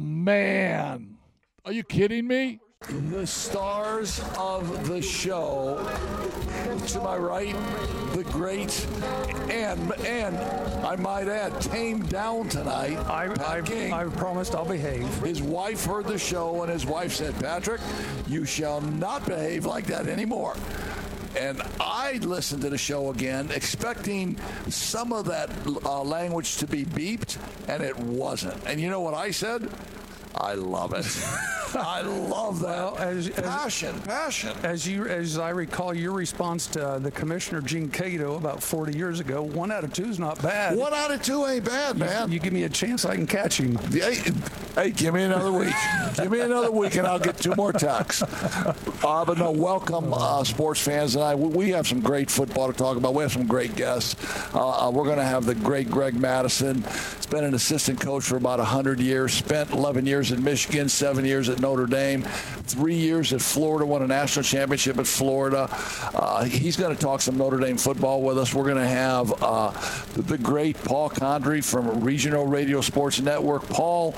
Oh man, are you kidding me? The stars of the show. To my right, the great and and I might add, tamed down tonight. I, Pat I, King. I promised I'll behave. His wife heard the show, and his wife said, Patrick, you shall not behave like that anymore. And I listened to the show again, expecting some of that uh, language to be beeped, and it wasn't. And you know what I said? I love it. I love that. Well, as- as- passion, passion. As you, as I recall, your response to the commissioner Gene Cato about 40 years ago, one out of two is not bad. One out of two ain't bad, man. You give me a chance, I can catch him. Hey, hey, give me another week. give me another week, and I'll get two more texts. Uh, but no, welcome, uh, sports fans. And I, we have some great football to talk about. We have some great guests. Uh, uh, we're going to have the great Greg Mattison. He's been an assistant coach for about 100 years. Spent 11 years in Michigan, seven years at Notre Dame, three years at Florida. Won a national championship at Florida. Uh, he's going to talk some Notre Dame football with us. We're going to have uh, the, great Paul Condry from Regional Radio Sports Network. Paul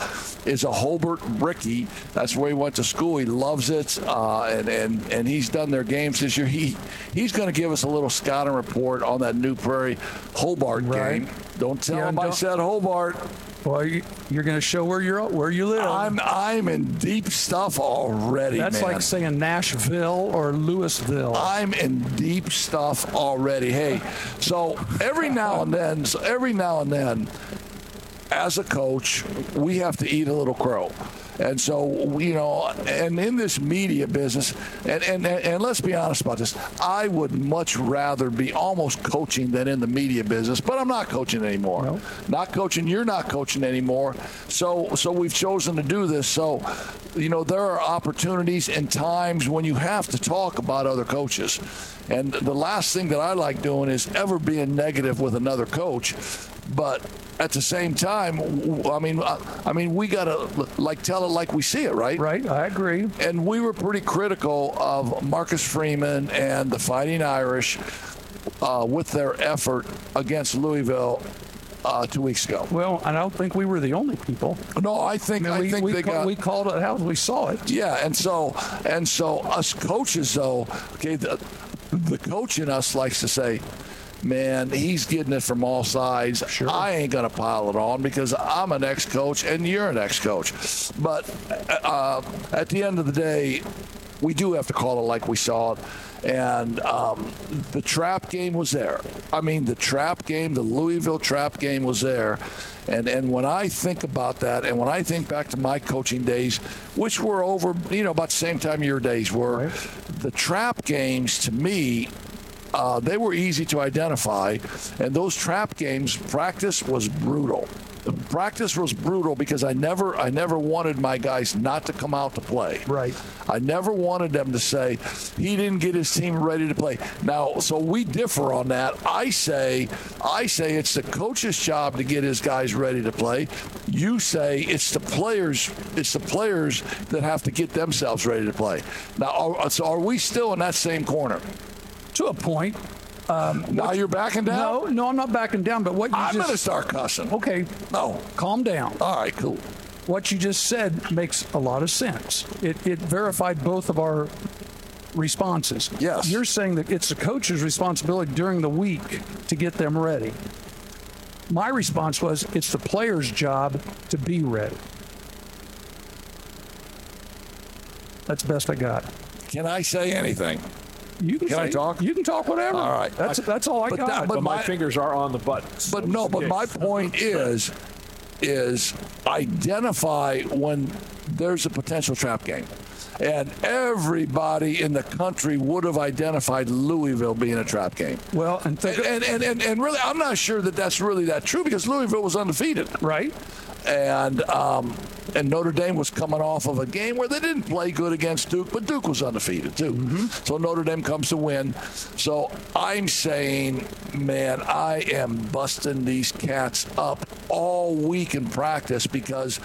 is a Hobart Bricky. That's where he went to school. He loves it, uh, and and and he's done their games this year. He he's going to give us a little scouting report on that New Prairie Hobart Right. game. Don't tell Yeah, him I said Hobart. Well, you, you're going to show where you're where you live. I'm I'm in deep stuff already. That's man. like saying Nashville or Louisville. I'm in deep stuff already. Hey, so every now and then, so every now and then, as a coach, we have to eat a little crow. And so, you know, and in this media business, and, and, and let's be honest about this, I would much rather be almost coaching than in the media business, but I'm not coaching anymore. No. Not coaching, you're not coaching anymore. So, so we've chosen to do this. So, you know, there are opportunities and times when you have to talk about other coaches. And the last thing that I like doing is ever being negative with another coach. But at the same time, I mean, I, I mean, we gotta like tell it like we see it, right? right, I agree. And we were pretty critical of Marcus Freeman and the Fighting Irish uh, with their effort against Louisville uh, two weeks ago. Well, I don't think we were the only people. No, I think I, we, think we, they ca- got we called it how we saw it. yeah, and so and so us coaches though, okay, the, the coach in us likes to say, "Man, he's getting it from all sides. Sure. I ain't gonna pile it on because I'm an ex-coach and you're an ex-coach." But uh, at the end of the day, we do have to call it like we saw it. And um, the trap game was there. I mean, the trap game, the Louisville trap game was there. And and when I think about that, and when I think back to my coaching days, which were over, you know, about the same time your days were, the trap games to me uh, they were easy to identify, and those trap games practice was brutal. The practice was brutal because I never, I never wanted my guys not to come out to play. Right. I never wanted them to say he didn't get his team ready to play. Now, so we differ on that. I say, I say it's the coach's job to get his guys ready to play. You say it's the players, it's the players that have to get themselves ready to play. Now, are, so are we still in that same corner? To a point. Um, now you're backing down. No, no, I'm not backing down. But what you I'm just gonna start cussing. okay, No. calm down. All right, cool. What you just said makes a lot of sense. It, it verified both of our responses. Yes. You're saying that it's the coach's responsibility during the week to get them ready. My response was it's the player's job to be ready. That's the best I got. Can I say anything? You can, Can I talk? You can talk whatever. All right. That's that's all I got. that- but But my, my- fingers are on the buttons. But no, but my point is, is identify when there's a potential trap game. And everybody in the country would have identified Louisville being a trap game. well, and think, And, and, and, and really, I'm not sure that that's really that true because Louisville was undefeated. right? and um, and Notre Dame was coming off of a game where they didn't play good against Duke, but Duke was undefeated too. So Notre Dame comes to win. So I'm saying, man, I am busting these cats up all week in practice because.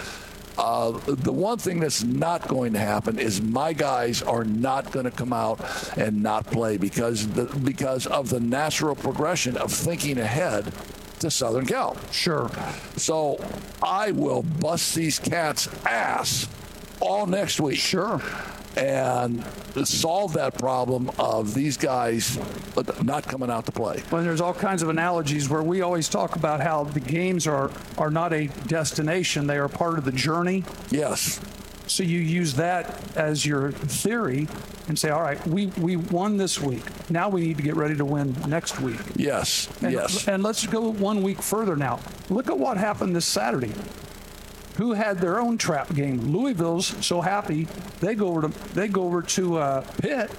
Uh, the one thing that's not going to happen is my guys are not going to come out and not play because the, because of the natural progression of thinking ahead to Southern Cal. Sure. So I will bust these cats' ass all next week. Sure. And solve that problem of these guys not coming out to play. Well, there's all kinds of analogies where we always talk about how the games are are not a destination; they are part of the journey. Yes. So you use that as your theory and say, all right, we, we won this week. Now we need to get ready to win next week. Yes. And, yes. And let's go one week further now. Look at what happened this Saturday. Who had their own trap game? Louisville's so happy they go over to they go over to uh, Pitt.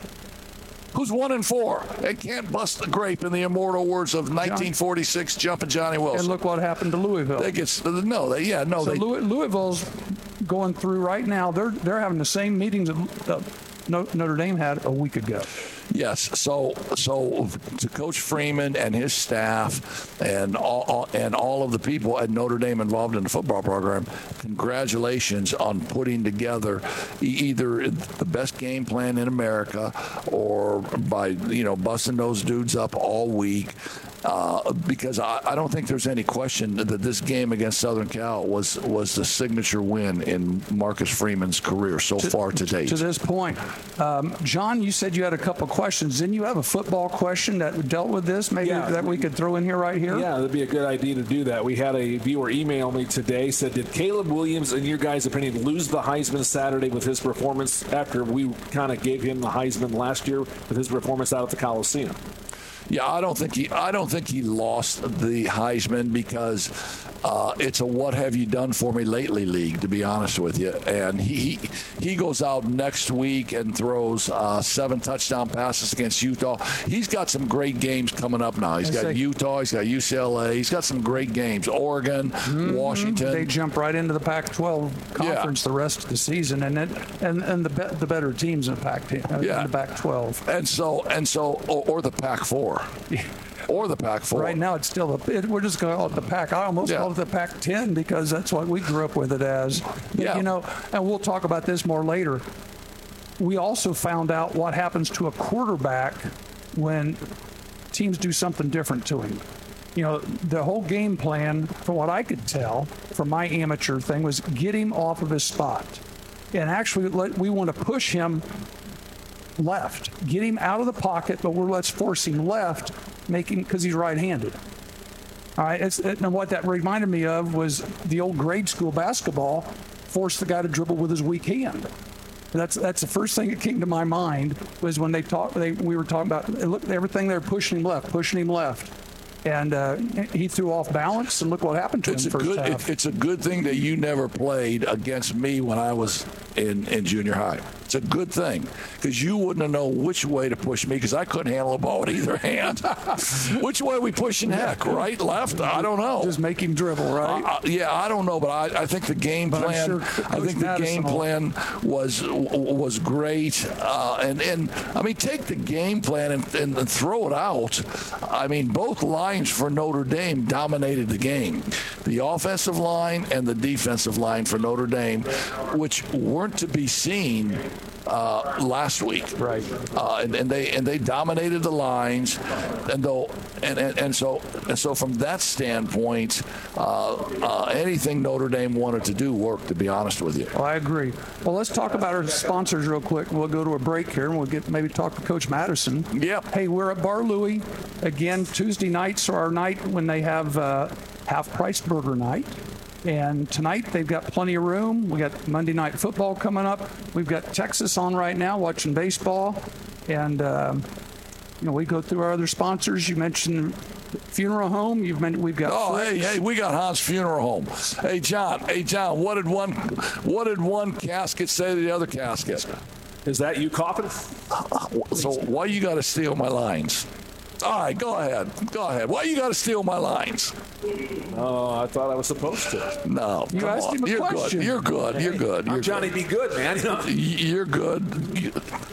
Who's one and four and can't bust the grape in the immortal words of 1946 jumping Johnny Wilson. And look what happened to Louisville. They get no, they yeah no. So they, Louisville's going through right now. They're they're having the same meetings that Notre Dame had a week ago. Yes. So, so to Coach Freeman and his staff and all, and all of the people at Notre Dame involved in the football program, congratulations on putting together either the best game plan in America or by you know busting those dudes up all week. Uh, because I, I, don't think there's any question that this game against Southern Cal was was the signature win in Marcus Freeman's career so to, far to date. To this point, um, John, you said you had a couple questions. Didn't you have a football question that dealt with this? Maybe yeah. that we could throw in here right here. Yeah, that'd be a good idea to do that. We had a viewer email me today said, "Did Caleb Williams, in your guys' opinion, lose the Heisman Saturday with his performance after we kind of gave him the Heisman last year with his performance out at the Coliseum?" Yeah, I don't think he. I don't think he lost the Heisman because uh, it's a "What have you done for me lately?" league. To be honest with you, and he he goes out next week and throws uh, seven touchdown passes against Utah. He's got some great games coming up now. He's got say, Utah. He's got UCLA. He's got some great games. Oregon, mm-hmm. Washington. They jump right into the Pac-12 conference yeah. the rest of the season, and it, and and the be, the better teams in the Pac uh, yeah. in the Pac-12. And so and so or, or the Pac-4. Or the Pac-4. Right now, it's still the. It, we're just going to call it the Pac. I almost yeah. call it the Pac-10 because that's what we grew up with it as. Yeah. You know, and we'll talk about this more later. We also found out what happens to a quarterback when teams do something different to him. You know, the whole game plan, from what I could tell from my amateur thing, was get him off of his spot. And actually, we want to push him left. Get him out of the pocket, but we're let's force him left, making because he's right-handed. All right, it's, and what that reminded me of was the old grade school basketball forced the guy to dribble with his weak hand. That's that's the first thing that came to my mind was when they talked. They, we were talking about look everything they're pushing him left, pushing him left and uh, he threw off balance, and look what happened to it's him. A good, half. it's a good thing that you never played against me when I was in, in junior high. It's a good thing because you wouldn't have known which way to push me because I couldn't handle a ball with either hand. which way are we pushing heck? Right, left? I don't know. Just make him dribble, right? Uh, yeah, I don't know, but I, I think the game but plan. Sure I think the game plan was was great, uh, and and I mean take the game plan and, and, and throw it out. I mean both lines for Notre Dame dominated the game, the offensive line and the defensive line for Notre Dame, which weren't to be seen uh, last week. Right. Uh, and, and, they and they dominated the lines, and though and, and, and so and so from that standpoint, uh, uh, anything Notre Dame wanted to do worked. To be honest with you. Well, I agree. Well, let's talk about our sponsors real quick. We'll go to a break here, and we'll get maybe talk to Coach Mattison. Yep. Hey, we're at Bar Louie again. Tuesday nights are our night when they have uh, half price burger night. And tonight they've got plenty of room. We got Monday night football coming up. We've got Texas on right now watching baseball, and uh, you know we go through our other sponsors. You mentioned funeral home. You've mentioned we've got. Oh, hey, hey, we got Hahn's Funeral Home. Hey, John. Hey, John. What did one What did one casket say to the other casket? Is that you coughing? So why you got to steal my lines? All right, go ahead. Go ahead. Why you got to steal my lines? Oh, I thought I was supposed to. No, you come asked on. him a You're question. good. You're good. You're good. You're I'm Johnny. good. Be good, man. You're good.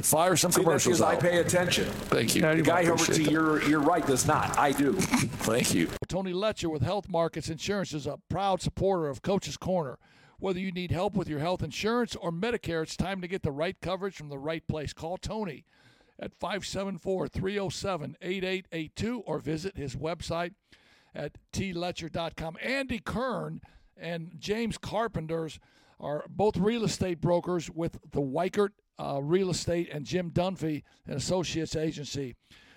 Fire some See, that's commercials because I out. pay attention. Thank you. The guy over Appreciate to that. your your right does not. I do. Thank you. Tony Letcher with Health Markets Insurance is a proud supporter of Coach's Corner. Whether you need help with your health insurance or Medicare, it's time to get the right coverage from the right place. Call Tony at 574 307 8882 or visit his website at tletcher.com. Andy Kern and James Carpenters are both real estate brokers with the Weichert uh, Real Estate and Jim Dunfee and Associates Agency.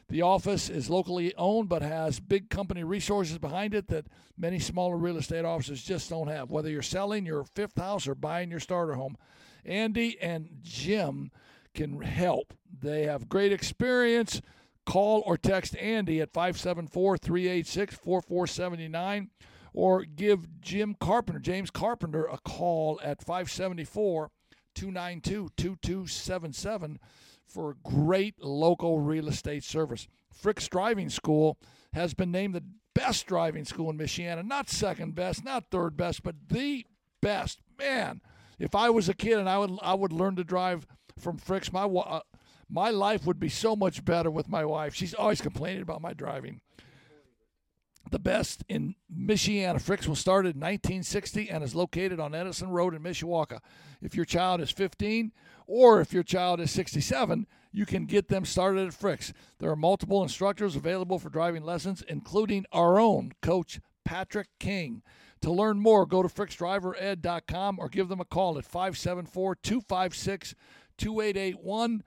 The office is locally owned but has big company resources behind it that many smaller real estate offices just don't have. Whether you're selling your fifth house or buying your starter home, Andy and Jim can help. They have great experience. Call or text Andy at 574 386 4479 or give Jim Carpenter, James Carpenter, a call at 574 292 2277 for great local real estate service. Frick's Driving School has been named the best driving school in Michiana. Not second best, not third best, but the best. Man, if I was a kid and I would I would learn to drive from Frick's, my uh, my life would be so much better with my wife. She's always complaining about my driving the best in Michiana. Frick's was started in 1960 and is located on Edison Road in Mishawaka. If your child is 15 or if your child is 67, you can get them started at Frick's. There are multiple instructors available for driving lessons, including our own coach, Patrick King. To learn more, go to fricksdrivered.com or give them a call at 574 256 2881.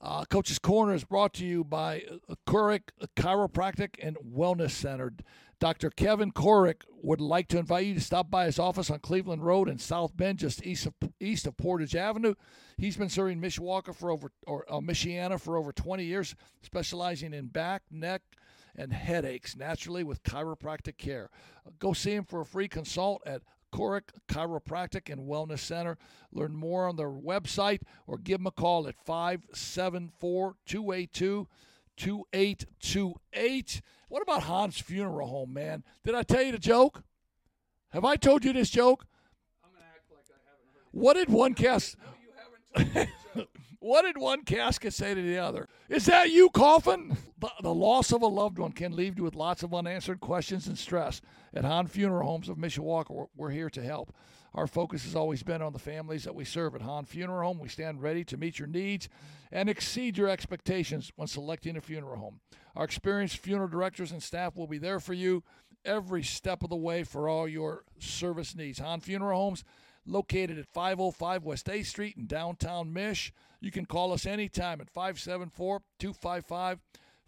Uh, Coach's Corner is brought to you by Kaurich Chiropractic and Wellness Center. Dr. Kevin Kaurich would like to invite you to stop by his office on Cleveland Road in South Bend, just east of east of Portage Avenue. He's been serving Mishawaka for over or uh, Michiana for over 20 years, specializing in back, neck, and headaches naturally with chiropractic care. Uh, go see him for a free consult at Kaurich Chiropractic and Wellness Center. Learn more on their website or give them a call at 574 282 2828. What about Hahn's Funeral Home, man? Did I tell you the joke? Have I told you this joke? I'm going to act like I haven't heard it. What did one cast. No, you haven't what did one casket say to the other? Is that you coffin? The, loss of a loved one can leave you with lots of unanswered questions and stress. At Hahn Funeral Homes of Mishawaka, we're here to help. Our focus has always been on the families that we serve at Hahn Funeral Home. We stand ready to meet your needs and exceed your expectations when selecting a funeral home. Our experienced funeral directors and staff will be there for you every step of the way for all your service needs. Hahn Funeral Homes located at 505 West A Street in downtown Mish. You can call us anytime at 574 255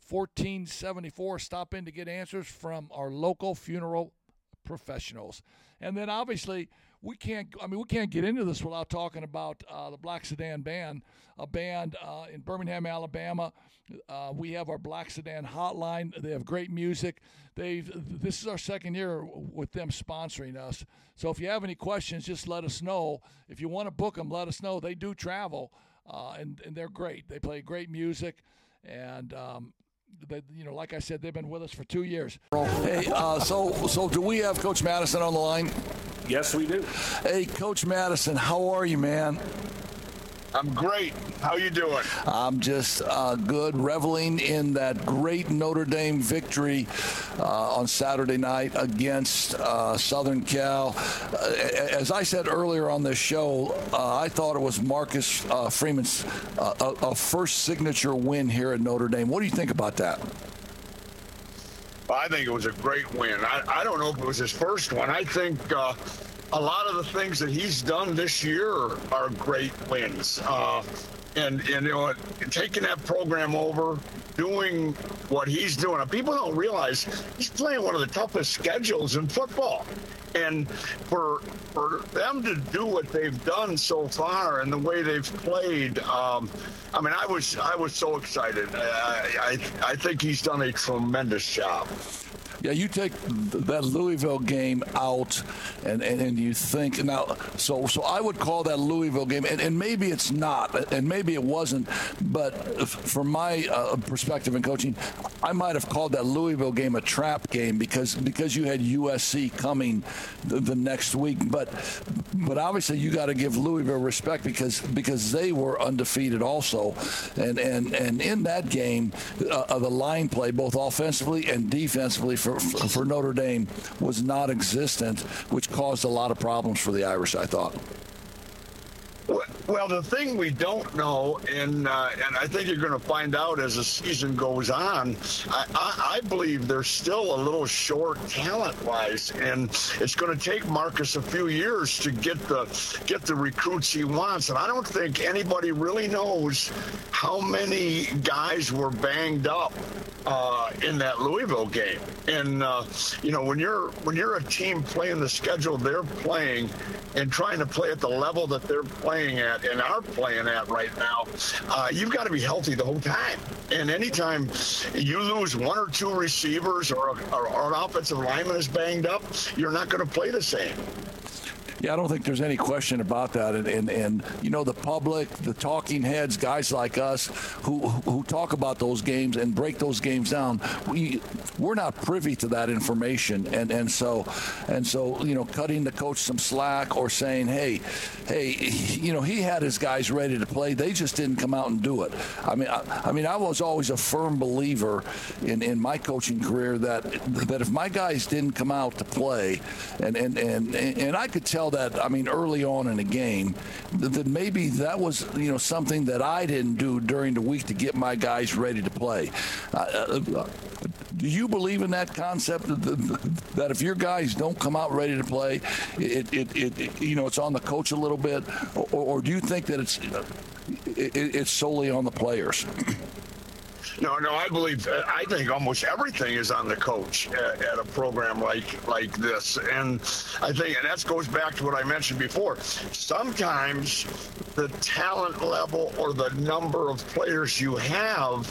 1474. Stop in to get answers from our local funeral professionals. And then obviously, we can't I mean we can't get into this without talking about uh, the Black Sedan Band, a band uh, in Birmingham, Alabama. Uh, we have our Black Sedan hotline. They have great music. They this is our second year with them sponsoring us. So if you have any questions, just let us know. If you want to book them, let us know. They do travel, uh, and and they're great. They play great music, and um, they, you know, like I said, they've been with us for two years. Hey, uh, so so do we have Coach Mattison on the line? Yes, we do. Hey, Coach Mattison, how are you, man? I'm great. How you doing? I'm just uh, good, reveling in that great Notre Dame victory uh, on Saturday night against uh, Southern Cal. Uh, as I said earlier on this show, uh, I thought it was Marcus uh, Freeman's a, a first signature win here at Notre Dame. What do you think about that? I think it was a great win. I, I don't know if it was his first one. I think uh, a lot of the things that he's done this year are great wins. Uh, and, and you know, taking that program over, doing what he's doing. People don't realize he's playing one of the toughest schedules in football. And for for them to do what they've done so far and the way they've played, um, I mean, I was I was so excited. I, I I think he's done a tremendous job. Yeah, you take that Louisville game out, and, and, and you think now. So so I would call that Louisville game, and, and maybe it's not, and maybe it wasn't, but from my uh, perspective in coaching, I might have called that Louisville game a trap game because because you had USC coming the, the next week, but but obviously you got to give Louisville respect because because they were undefeated also, and and and in that game, uh, the line play both offensively and defensively. For for, for Notre Dame was non existent, which caused a lot of problems for the Irish, I thought. Well, the thing we don't know, and uh, and I think you're going to find out as the season goes on. I, I, I believe they're still a little short talent-wise, and it's going to take Marcus a few years to get the get the recruits he wants. And I don't think anybody really knows how many guys were banged up uh, in that Louisville game. And uh, you know, when you're when you're a team playing the schedule they're playing and trying to play at the level that they're playing at and are playing at right now, uh, you've got to be healthy the whole time. And anytime you lose one or two receivers or, or, or an offensive lineman is banged up, you're not going to play the same. Yeah, I don't think there's any question about that. And, and, and, you know, the public, the talking heads, guys like us who who talk about those games and break those games down, we we're not privy to that information. And and so and so you know, cutting the coach some slack or saying, hey, hey, you know, he had his guys ready to play. They just didn't come out and do it. I mean, I, I mean, I was always a firm believer in, in my coaching career that that if my guys didn't come out to play, and and and and I could tell that, I mean, early on in the game, that maybe that was, you know, something that I didn't do during the week to get my guys ready to play. Uh, do you believe in that concept that if your guys don't come out ready to play, it, it, it you know, it's on the coach a little bit, or, or do you think that it's it, it's solely on the players? No, no, I believe I think almost everything is on the coach at, at, a program like like this, and I think and that goes back to what I mentioned before. Sometimes the talent level or the number of players you have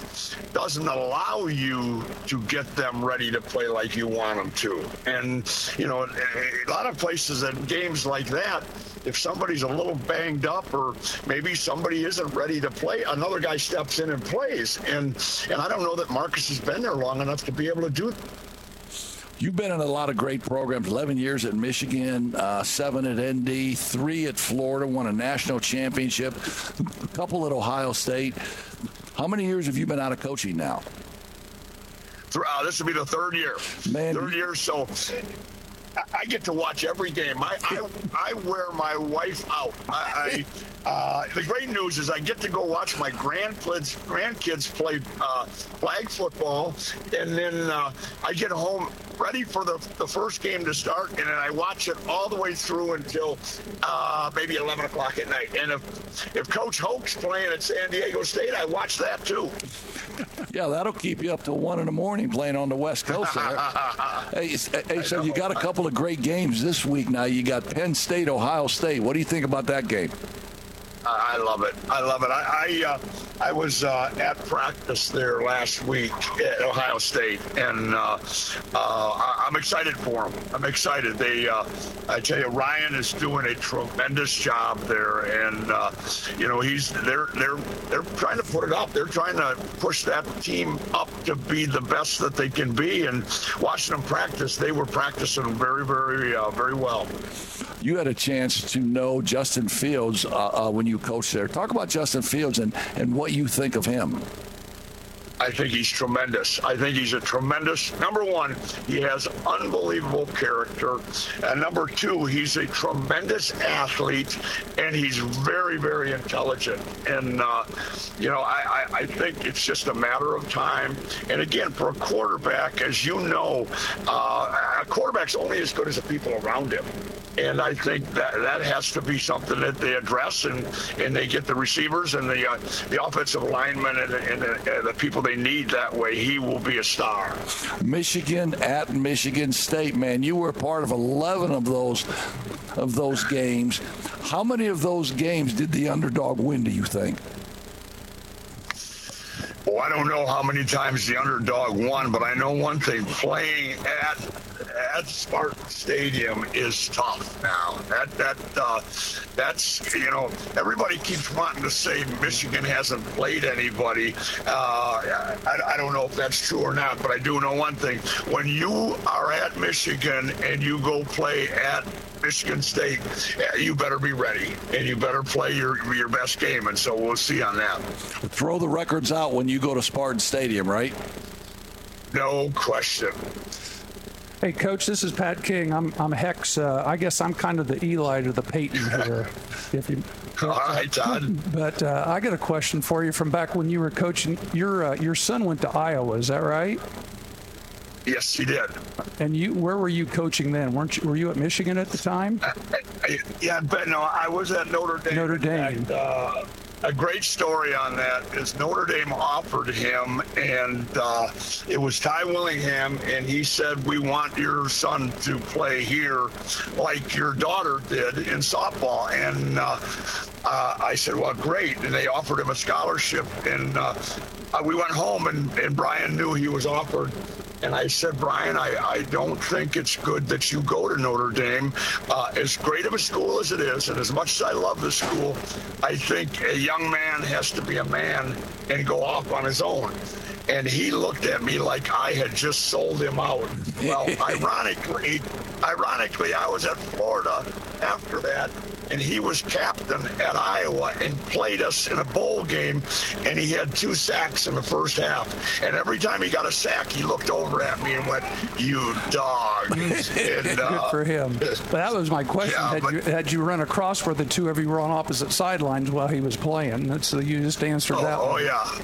doesn't allow you to get them ready to play like you want them to, and you know a lot of places and games like that if somebody's a little banged up or maybe somebody isn't ready to play, another guy steps in and plays. And and I don't know that Marcus has been there long enough to be able to do. You've been in a lot of great programs 11 years at Michigan, uh, seven at ND, three at Florida, won a national championship, a couple at Ohio State. How many years have you been out of coaching now? Uh, this will be the third year. Man, third year. So I get to watch every game. I I, I wear my wife out. I, I uh, the great news is I get to go watch my grandkids grandkids play uh, flag football, and then uh, I get home ready for the, the first game to start, and then I watch it all the way through until uh, maybe 11 o'clock at night. And if if Coach Hoke's playing at San Diego State, I watch that too. Yeah, that'll keep you up till one in the morning playing on the West Coast. hey, hey, so you got a couple of great games this week. Now you got Penn State, Ohio State. What do you think about that game? I love it. I love it. I I, uh, I was uh, at practice there last week at Ohio State, and uh, uh I'm excited for them. I'm excited. They, uh, I tell you, Ryan is doing a tremendous job there, and uh, you know he's they're they're they're trying to put it up. They're trying to push that team up to be the best that they can be. And watching them practice, they were practicing very very very well. You had a chance to know Justin Fields when you coached there. Talk about Justin Fields and, and what you think of him. I think he's tremendous. I think he's a tremendous. Number one, he has unbelievable character, and number two, he's a tremendous athlete, and he's very, very intelligent. And uh, you know, I, I, I, think it's just a matter of time. And again, for a quarterback, as you know, uh, a quarterback's only as good as the people around him. And I think that that has to be something that they address, and, and they get the receivers and the uh, the offensive linemen and, and, the, and the people they need that way, he will be a star. Michigan at Michigan State, man, you were part of 11 of those of those games. How many of those games did the underdog win? Do you think? Well, I don't know how many times the underdog won, but I know one thing: playing at at Spartan Stadium is tough now. That that uh, that's you know everybody keeps wanting to say Michigan hasn't played anybody. Uh, I, I don't know if that's true or not, but I do know one thing: when you are at Michigan and you go play at Michigan State, you better be ready and you better play your your best game. And so we'll see on that. Throw the records out when you go to Spartan Stadium, right? No question. Hey, Coach, this is Pat King. I'm, I'm Hex. Uh, I guess I'm kind of the Eli to the Peyton here. if you, All right, Todd. But uh, I got a question for you from back when you were coaching. Your uh, your son went to Iowa, is that right? Yes, he did. And you, where were you coaching then? weren't you? Were you at Michigan at the time? yeah, but no, I was at Notre Dame. Notre Dame. And, uh, a great story on that is Notre Dame offered him, and uh, it was Ty Willingham, and he said, "We want your son to play here, like your daughter did in softball." And uh, uh, I said, "Well, great." And they offered him a scholarship, and uh, we went home, and, and Brian knew he was offered and I said, Brian, I, I don't think it's good that you go to Notre Dame. Uh, as great of a school as it is, and as much as I love the school, I think a young man has to be a man and go off on his own and he looked at me like I had just sold him out. Well, ironically, ironically, I was at Florida after that, and he was captain at Iowa and played us in a bowl game, and he had two sacks in the first half. And every time he got a sack, he looked over at me and went, "You dog!" and, uh, Good for him. But that was my question: yeah, had, but, you, had you run across where the two of you were on opposite sidelines while he was playing? That's so you just answered oh, that. Oh one. yeah.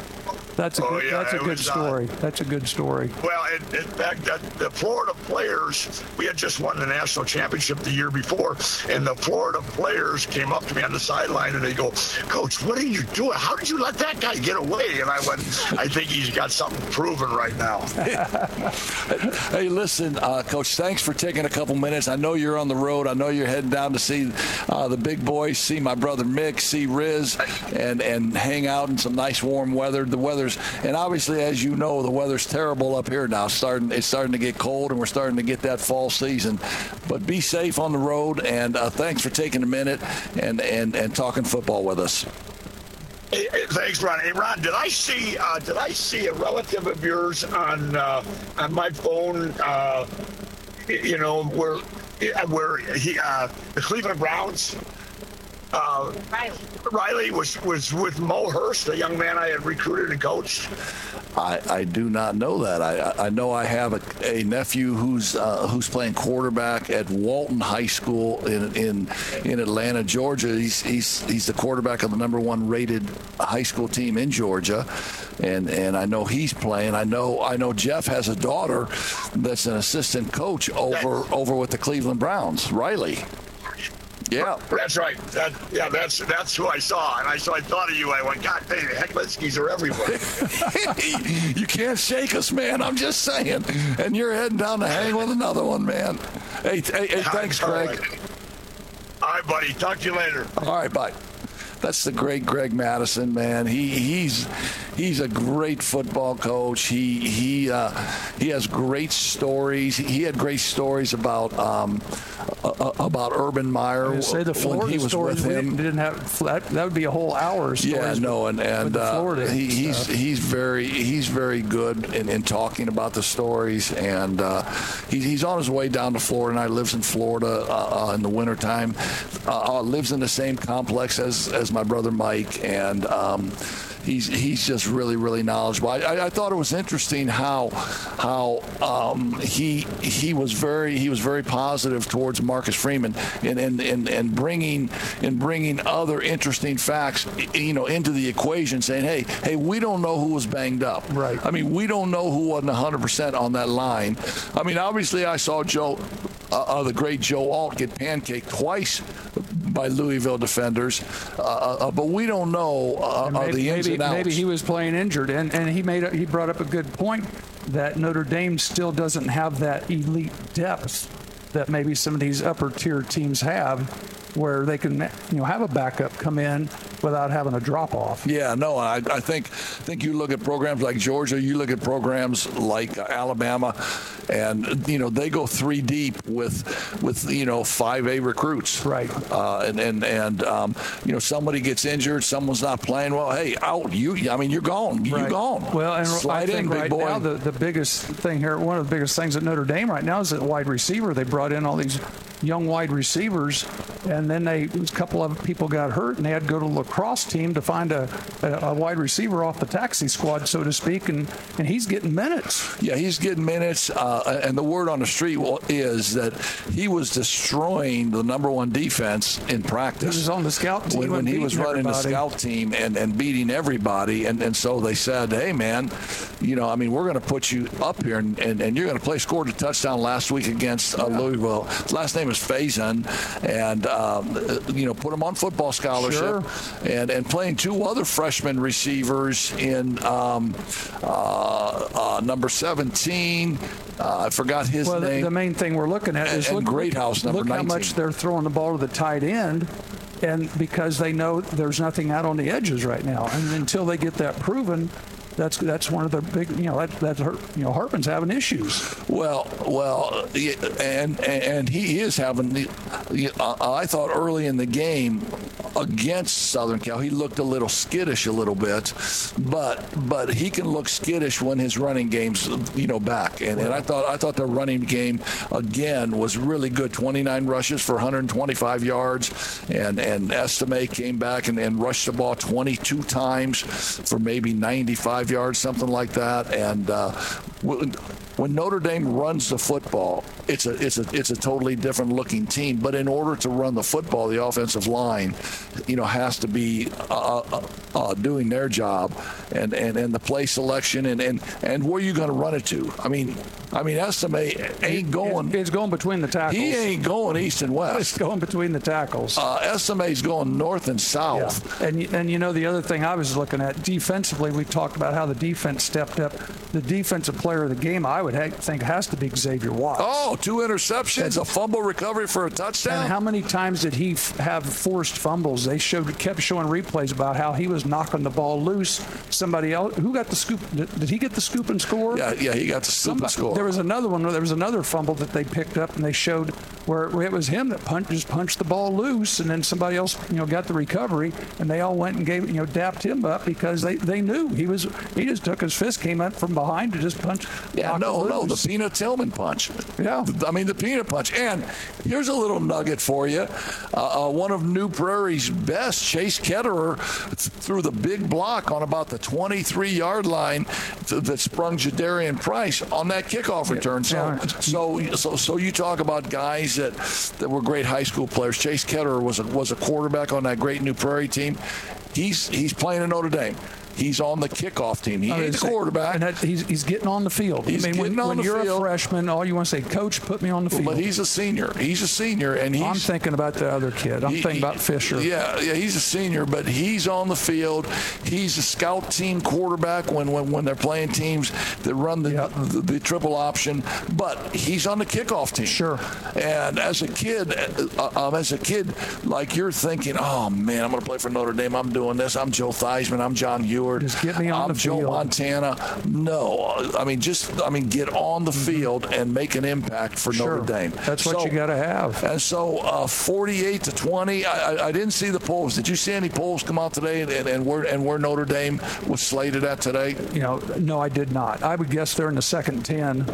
That's a oh, good, yeah, that's a good uh, story. That's a good story. Well, in, in fact, the, the Florida players, we had just won the national championship the year before, and the Florida players came up to me on the sideline and they go, "Coach, what are you doing? How did you let that guy get away?" And I went, "I think he's got something proven right now." hey, listen, uh, Coach, thanks for taking a couple minutes. I know you're on the road. I know you're heading down to see uh, the big boys, see my brother Mick, see Riz, and and hang out in some nice warm weather. The weather's and obviously as you know the weather's terrible up here now. Starting it's starting to get cold and we're starting to get that fall season. But be safe on the road and uh, thanks for taking a minute and and and talking football with us. Hey, thanks, Ron. Hey, Ron, did I see uh, did I see a relative of yours on uh, on my phone? Uh, you know where where he uh, the Cleveland Browns uh, Riley. Riley was, was with Mo Hurst, a young man I had recruited and coached. I, I do not know that. I, I know I have a, a nephew who's uh, who's playing quarterback at Walton High School in in, in Atlanta, Georgia. He's, he's he's the quarterback of the number one rated high school team in Georgia, and and I know he's playing. I know I know Jeff has a daughter that's an assistant coach over over with the Cleveland Browns, Riley. Yeah, that's right. That, yeah, that's that's who I saw, and I so I thought of you. I went, God dang, the Hecklinskis are everywhere. you can't shake us, man. I'm just saying. And you're heading down to hang with another one, man. Hey, hey, hey thanks, Greg. All right. All right, buddy. Talk to you later. All right, bye. That's the great Greg Mattison, man. He he's he's a great football coach. He he uh, he has great stories. He had great stories about um, uh, about Urban Meyer say the Florida when he was stories, with him. Didn't have that, that would be a whole hour. Yeah, no, and and uh, he, he's he's very he's very good in, in talking about the stories, and uh, he, he's on his way down to Florida. And I lives in Florida uh, uh, in the wintertime. Uh, lives in the same complex as as my brother Mike, and um, he's he's just really really knowledgeable. I, I, I thought it was interesting how how um, he he was very he was very positive towards Marcus Freeman and and, and, and bringing and bringing other interesting facts you know into the equation, saying hey hey we don't know who was banged up. Right. I mean we don't know who wasn't 100 percent on that line. I mean obviously I saw Joe uh, uh, the great Joe Alt get pancaked twice by Louisville defenders, uh, uh, but we don't know uh, maybe, the ins maybe, and outs. Maybe he was playing injured, and, and he made a, he brought up a good point that Notre Dame still doesn't have that elite depth that maybe some of these upper tier teams have where they can you know have a backup come in without having a drop off. Yeah, no, I, I think think you look at programs like Georgia, you look at programs like Alabama, and you know they go three deep with with you know five A recruits. Right. Uh, and and and um, you know somebody gets injured, someone's not playing well. Hey, out you. I mean, you're gone. You're gone. Well, and Slide I think in, right boy. now the, the biggest thing here, one of the biggest things at Notre Dame right now is that wide receiver. They brought in all these young wide receivers, and then they a couple of people got hurt, and they had to go to the lacrosse team to find a, a, a wide receiver off the taxi squad, so to speak, and and he's getting minutes. Yeah, he's getting minutes, uh, and the word on the street is that he was destroying the number one defense in practice. He was on the scout team when, when he was running everybody. the scout team and, and beating everybody, and, and so they said, "Hey, man, you know, I mean, we're going to put you up here, and, and, and you're going to play." Scored a touchdown last week against uh, Louisville. His last name is Faison, and um, you know, put him on football scholarship, Sure. and and playing two other freshman receivers in um, uh, uh, number 17. Uh, I forgot his Well, the, name. the main thing we're looking at is And look, Greathouse, number look how much they're throwing the ball to the tight end, and because they know there's nothing out on the edges right now, and until they get that proven, that's that's one of the big you know that hurt- you know Hartman's having issues. Well, well, and and he is having. The, I thought early in the game against Southern Cal, he looked a little skittish a little bit, but but he can look skittish when his running game's you know back. And, and I thought I thought the running game again was really good. 29 rushes for 125 yards, and and Estime came back and, and rushed the ball 22 times for maybe 95 yards, something like that. And uh, when- Notre Dame runs the football, it's a it's a it's a totally different looking team. But in order to run the football, the offensive line, you know, has to be uh, uh, uh, doing their job, and, and, and the play selection and, and, and where you going to run it to. I mean, I mean, Estime ain't going. It's, going between the tackles. He ain't going east and west. It's going between the tackles. Uh, Estime's going north and south. And and you know the other thing I was looking at defensively, we talked about how the defense stepped up. The defensive player of the game, I would ha- think, has to be Xavier Watts. Oh, two interceptions, a fumble recovery for a touchdown. And how many times did he f- have forced fumbles? They showed kept showing replays about how he was knocking the ball loose. Somebody else who got the scoop? Did, did he get the scoop and score? yeah, yeah, he got the scoop and score. There was another one. where There was another fumble that they picked up, and they showed where, where it was him that punched, just punched the ball loose, and then somebody else, you know, got the recovery, and they all went and gave, you know, dapped him up because they, they knew he was. He just took his fist, came up from behind to just punch. Yeah, knock no, it no, the peanut Tillman punch. Yeah. I mean the peanut punch. And here's a little nugget for you. Uh, uh, one of New Prairie's best, Chase Ketterer, threw the big block on about the 23-yard line th- that sprung Jadarian Price on that kickoff return. So, so, so, so you talk about guys that that were great high school players. Chase Ketterer was a, was a quarterback on that great New Prairie team. He's he's playing at Notre Dame. He's on the kickoff team. He ain't the say- quarterback. And that, he's, he's getting on the field. He's I mean, when, on when the you're field. a freshman, all you want to say, Coach, put me on the field. But he's a senior. He's a senior, and he's I'm thinking about the other kid. I'm he- thinking about Fisher. Yeah, yeah, he's a senior, but he's on the field. He's a scout team quarterback when when, when they're playing teams that run the, Yep. the the triple option. But he's on the kickoff team. Sure. And as a kid, uh, um, as a kid, like you're thinking, oh man, I'm going to play for Notre Dame. I'm doing this. I'm Joe Theismann. I'm John Ewart. Just get me on I'm the Joe field. Montana. No, I mean just I mean get on the field and make an impact for Mm-hmm. Sure. Notre Dame. That's what you got to have. and so, uh, 48 to 20. I, I, I didn't see the polls. Did you see any polls come out today, and, and, and where and where Notre Dame was slated at today? You know, no, I did not. I would guess they're in the second 10.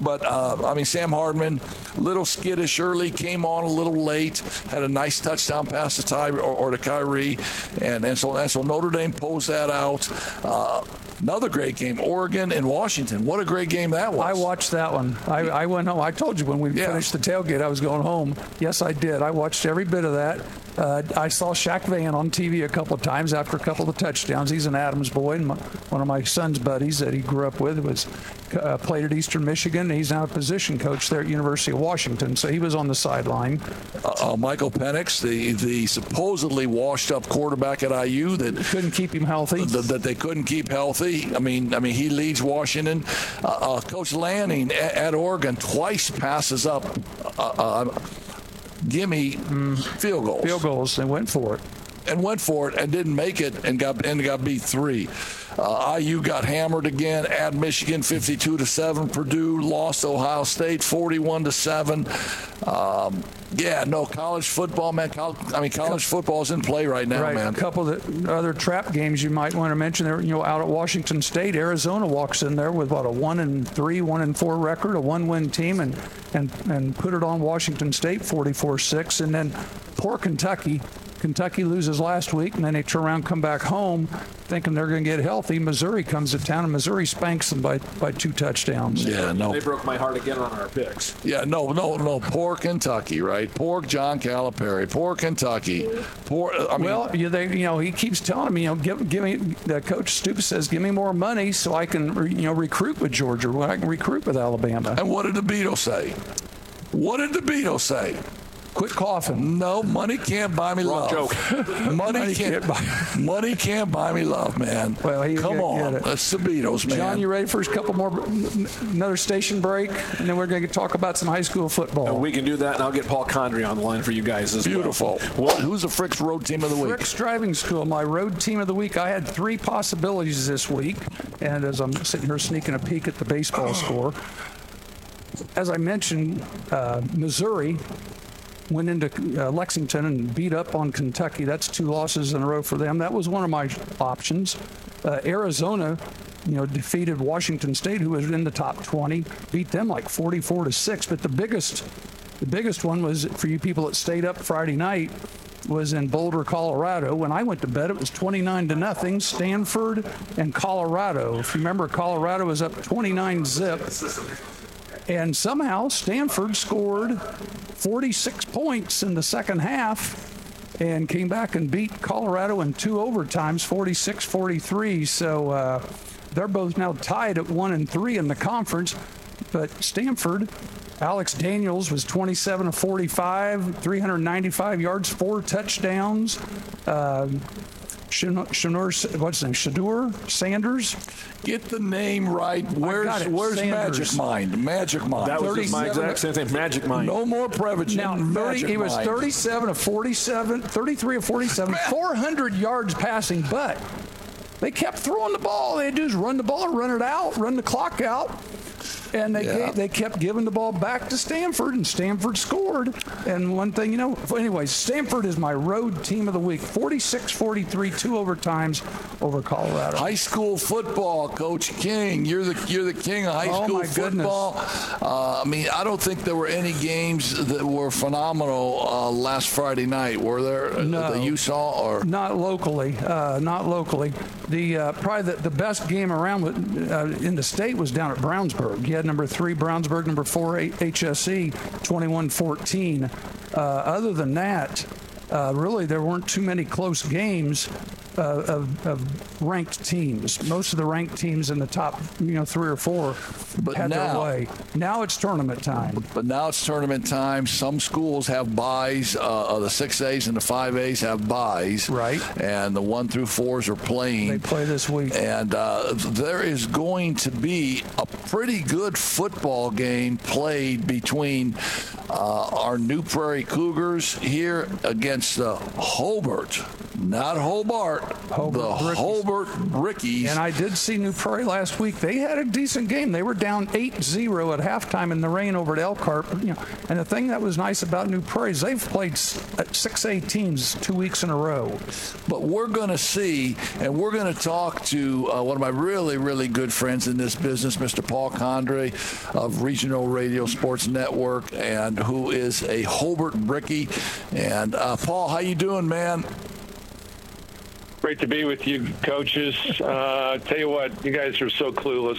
But uh, I mean, Sam Hartman, little skittish early, came on a little late, had a nice touchdown pass to Ty or, or to Kyrie, and and so and so Notre Dame posed that out. Uh, another great game, Oregon and Washington. What a great game that was. I watched that one. I, I went home. I told you when we Yeah. finished the tailgate, I was going home. Yes, I did. I watched every bit of that. Uh, I saw Shaq Van on TV a couple of times after a couple of touchdowns. He's an Adams boy, and my, one of my son's buddies that he grew up with was uh, played at Eastern Michigan. He's now a position coach there at University of Washington, so he was on the sideline. uh, Michael Penix, the the supposedly washed up quarterback at IU that Couldn't keep him healthy. th- that they couldn't keep healthy. I mean, I mean, he leads Washington. Uh, uh, Coach Lanning at, at Oregon twice passes up, gimme mm. field goals. Field goals, they went for it. And went for it and didn't make it and got and got beat three. Uh, IU got hammered again at Michigan, 52 to seven. Purdue lost Ohio State, 41 to seven. Um, yeah, no college football, man. I mean, college football is in play right now, right. man. A couple of other trap games you might want to mention. There, you know, out at Washington State, Arizona walks in there with what a one and three, one and four record, a one-win team, and and and put it on Washington State, 44-6, and then poor Kentucky Kentucky loses last week, and then they turn around, come back home, thinking they're going to get healthy. Missouri comes to town, and Missouri spanks them by, by two touchdowns. Yeah, no. They broke my heart again on our picks. Yeah, no, no, no. Poor Kentucky, right? Poor John Calipari. Poor Kentucky. Poor. Uh, I mean, well, you, they, you know, he keeps telling me, you know, give, give me. The coach Stoops says, give me more money so I can, you know, recruit with Georgia. When I can recruit with Alabama. And what did DeVito say? What did DeVito say? Quit coughing. No, money can't buy me Wrong love. joke. money, money can't, buy. money can't buy me love, man. Well, he come get, on, get let's Beatles, man. John, you ready for a couple more, another station break, and then we're going to talk about some high school football. And we can do that, and I'll get Paul Condry on the line for you guys as Beautiful. well. Well, who's the Frick's Road Team of the Week? Frick's Driving School, my road team of the week. I had three possibilities this week, and as I'm sitting here sneaking a peek at the baseball score, as I mentioned, uh, Missouri went into uh, Lexington and beat up on Kentucky. That's two losses in a row for them. That was one of my options. Uh, Arizona, you know, defeated Washington State, who was in the top 20, beat them like 44 to six. But the biggest, the biggest one was for you people that stayed up Friday night was in Boulder, Colorado. When I went to bed, it was 29 to nothing. Stanford and Colorado. If you remember, Colorado was up 29 zip. And somehow Stanford scored 46 points in the second half and came back and beat Colorado in two overtimes, 46 43. So uh, they're both now tied at one and three in the conference. But Stanford, Alex Daniels was 27 of 45, 395 yards, four touchdowns. Uh, Shanur, what's his name? Shedeur Sanders. Get the name right. Where's Where's Sanders. Magic Mind? Magic Mind. That was my exact same thing. Magic Mind. No more Prevagen. Now, 30, he was 37 of 47, 33 of 47, 400 yards passing, but they kept throwing the ball. They do is run the ball, run it out, run the clock out and they yeah. gave, they kept giving the ball back to Stanford, and Stanford scored. And one thing, you know, anyway, Stanford is my road team of the week. 46-43, two overtimes over Colorado. High school football, Coach King. You're the you're the king of high oh, school football. Uh, I mean, I don't think there were any games that were phenomenal uh, last Friday night. Were there? Uh, no, that you saw or not locally? Uh, not locally. The uh, probably the, the best game around uh, in the state was down at Brownsburg. You had number three Brownsburg, number four HSE, 21-14. Uh, other than that, uh, really there weren't too many close games uh, of, of, ranked teams. Most of the ranked teams in the top, you know, three or four but had now, their way. Now it's tournament time. But now it's tournament time. Some schools have buys. Uh, uh the six A's and the five A's have buys. Right. And the one through fours are playing. They play this week. And uh, there is going to be a pretty good football game played between uh, our New Prairie Cougars here against the Hobart not Hobart, Hobart the Brickies. Hobart Brickies. And I did see New Prairie last week. They had a decent game. They were down 8-0 at halftime in the rain over at Elkhart. You know, and the thing that was nice about New Prairie is they've played 6A teams two weeks in a row. But we're going to see, and we're going to talk to uh, one of my really, really good friends in this business, Mr. Paul Condry of Regional Radio Sports Network, and who is a Hobart Brickie. And uh, Paul, how you doing, man? Great to be with you, coaches. Uh, tell you what, you guys are so clueless.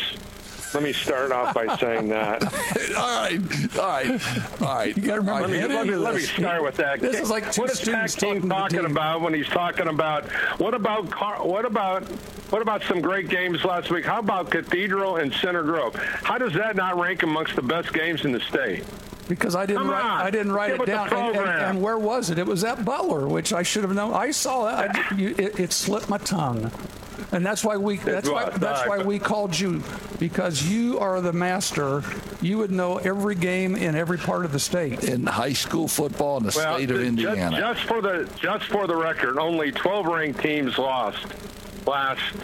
Let me start off by saying that. all right, all right, all right. You got to remember. Let me, let me, let me start with that. This is like two what is Pat King talking about when he's talking about what about what about what about some great games last week? How about Cathedral and Center Grove? How does that not rank amongst the best games in the state? Because I didn't write I didn't write it down. And, and, and, where was it? It was at Butler, which I should have known. I saw that. I, you, it, it, slipped my tongue. And that's why we that's why that's why we called you because you are the master. You would know every game in every part of the state. In high school football in the well, state of Indiana. Just, just for the just for the record, only 12 ranked teams lost last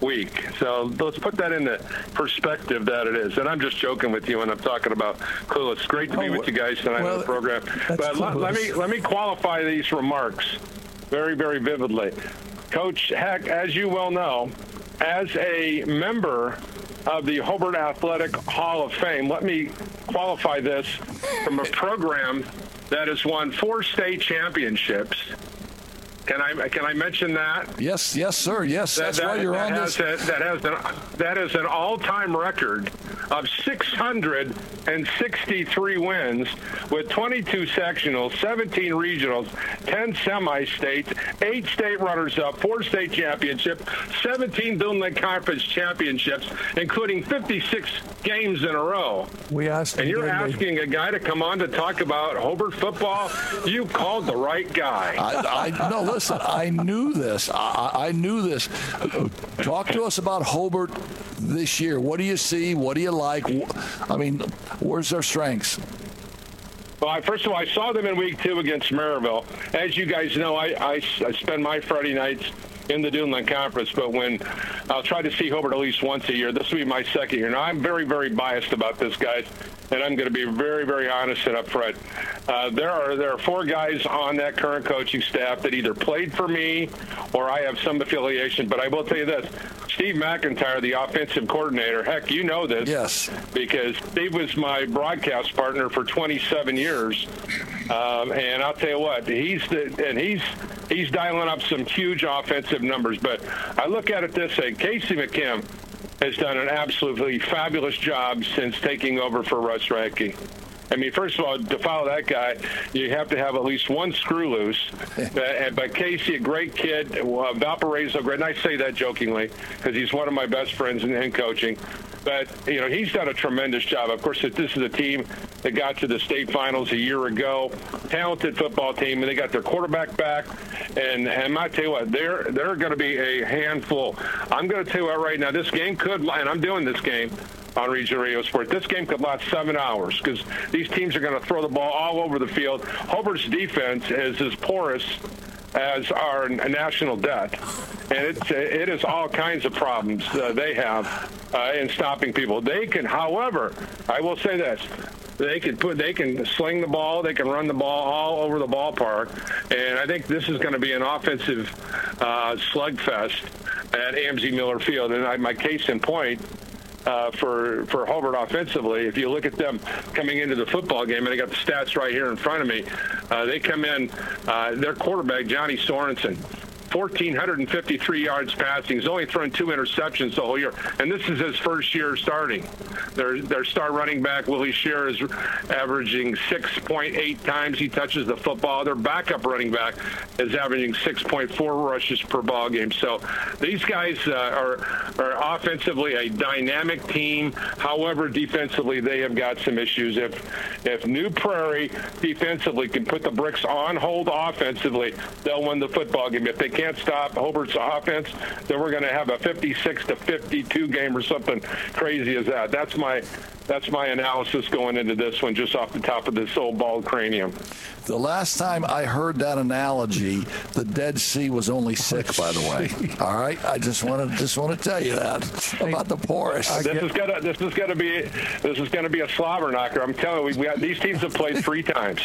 week. So let's put that into perspective that it is. And I'm just joking with you when I'm talking about clueless. Great to be oh, with you guys tonight well, on the program. But let, let me let me qualify these remarks very very vividly. Coach Heck, as you well know, as a member of the Hobart Athletic Hall of Fame, let me qualify this from a program that has won four state championships can I can I mention that? Yes, yes, sir. Yes, that, that's that, why you're on this. A, that has an that is an all-time record of 663 wins with 22 sectionals, 17 regionals, 10 semi-states, eight state runners-up, four state championships, 17 Duneland Conference championships, including 56 games in a row. We asked, and you're asking a guy to come on to talk about Hobart football. You called the right guy. I, I no listen, I knew this. I, I knew this. Talk to us about Hobart this year. What do you see? What do you like? I mean, where's their strengths? Well, I, first of all, I saw them in week two against Merrillville. As you guys know, I, I, I spend my Friday nights in the Duneland Conference, but when I'll try to see Hobart at least once a year, this will be my second year. Now, I'm very, very biased about this, guys and I'm going to be very, very honest and upfront. Uh, there are there are four guys on that current coaching staff that either played for me or I have some affiliation. But I will tell you this: Steve McIntyre, the offensive coordinator. Heck, you know this, yes, because Steve was my broadcast partner for 27 years. Um, and I'll tell you what, he's the, and he's he's dialing up some huge offensive numbers. But I look at it this way: Casey McKim has done an absolutely fabulous job since taking over for Russ Radke. I mean, first of all, to follow that guy, you have to have at least one screw loose. uh, but Casey, a great kid. Uh, Valparaiso, great. And I say that jokingly because he's one of my best friends in, in coaching. But, you know, he's done a tremendous job. Of course, this is a team that got to the state finals a year ago. Talented football team, and they got their quarterback back. And, and I tell you what, they're, they're going to be a handful. I'm going to tell you what right now, this game could, and I'm doing this game, on Regional Radio Sport. This game could last seven hours because these teams are going to throw the ball all over the field. Hobart's defense is as porous as our national debt, and it's it is all kinds of problems uh, they have uh, in stopping people. They can, however, I will say this: they can put they can sling the ball, they can run the ball all over the ballpark, and I think this is going to be an offensive uh, slugfest at AMC Miller Field. And I, my case in point uh, for for Hobart offensively. If you look at them coming into the football game, and I got the stats right here in front of me, uh, they come in. Uh, their quarterback Johnny Sorensen 1,453 yards passing. He's only thrown two interceptions the whole year, and this is his first year starting. Their their star running back Willie Shear is averaging 6.8 times he touches the football. Their backup running back is averaging 6.4 rushes per ball game. So these guys uh, are are offensively a dynamic team. However, defensively they have got some issues. If if New Prairie defensively can put the bricks on hold offensively, they'll win the football game. If they can't stop Hobart's offense, then we're going to have a 56 to 52 game or something crazy as that. That's my that's my analysis going into this one, just off the top of this old bald cranium. The last time I heard that analogy, the Dead Sea was only sick. Oh, by the way, all right. I just want to just want to tell you that about the porous. This is gonna this is gonna be this is gonna be a slobber knocker. I'm telling you, we, we got, these teams have played three times.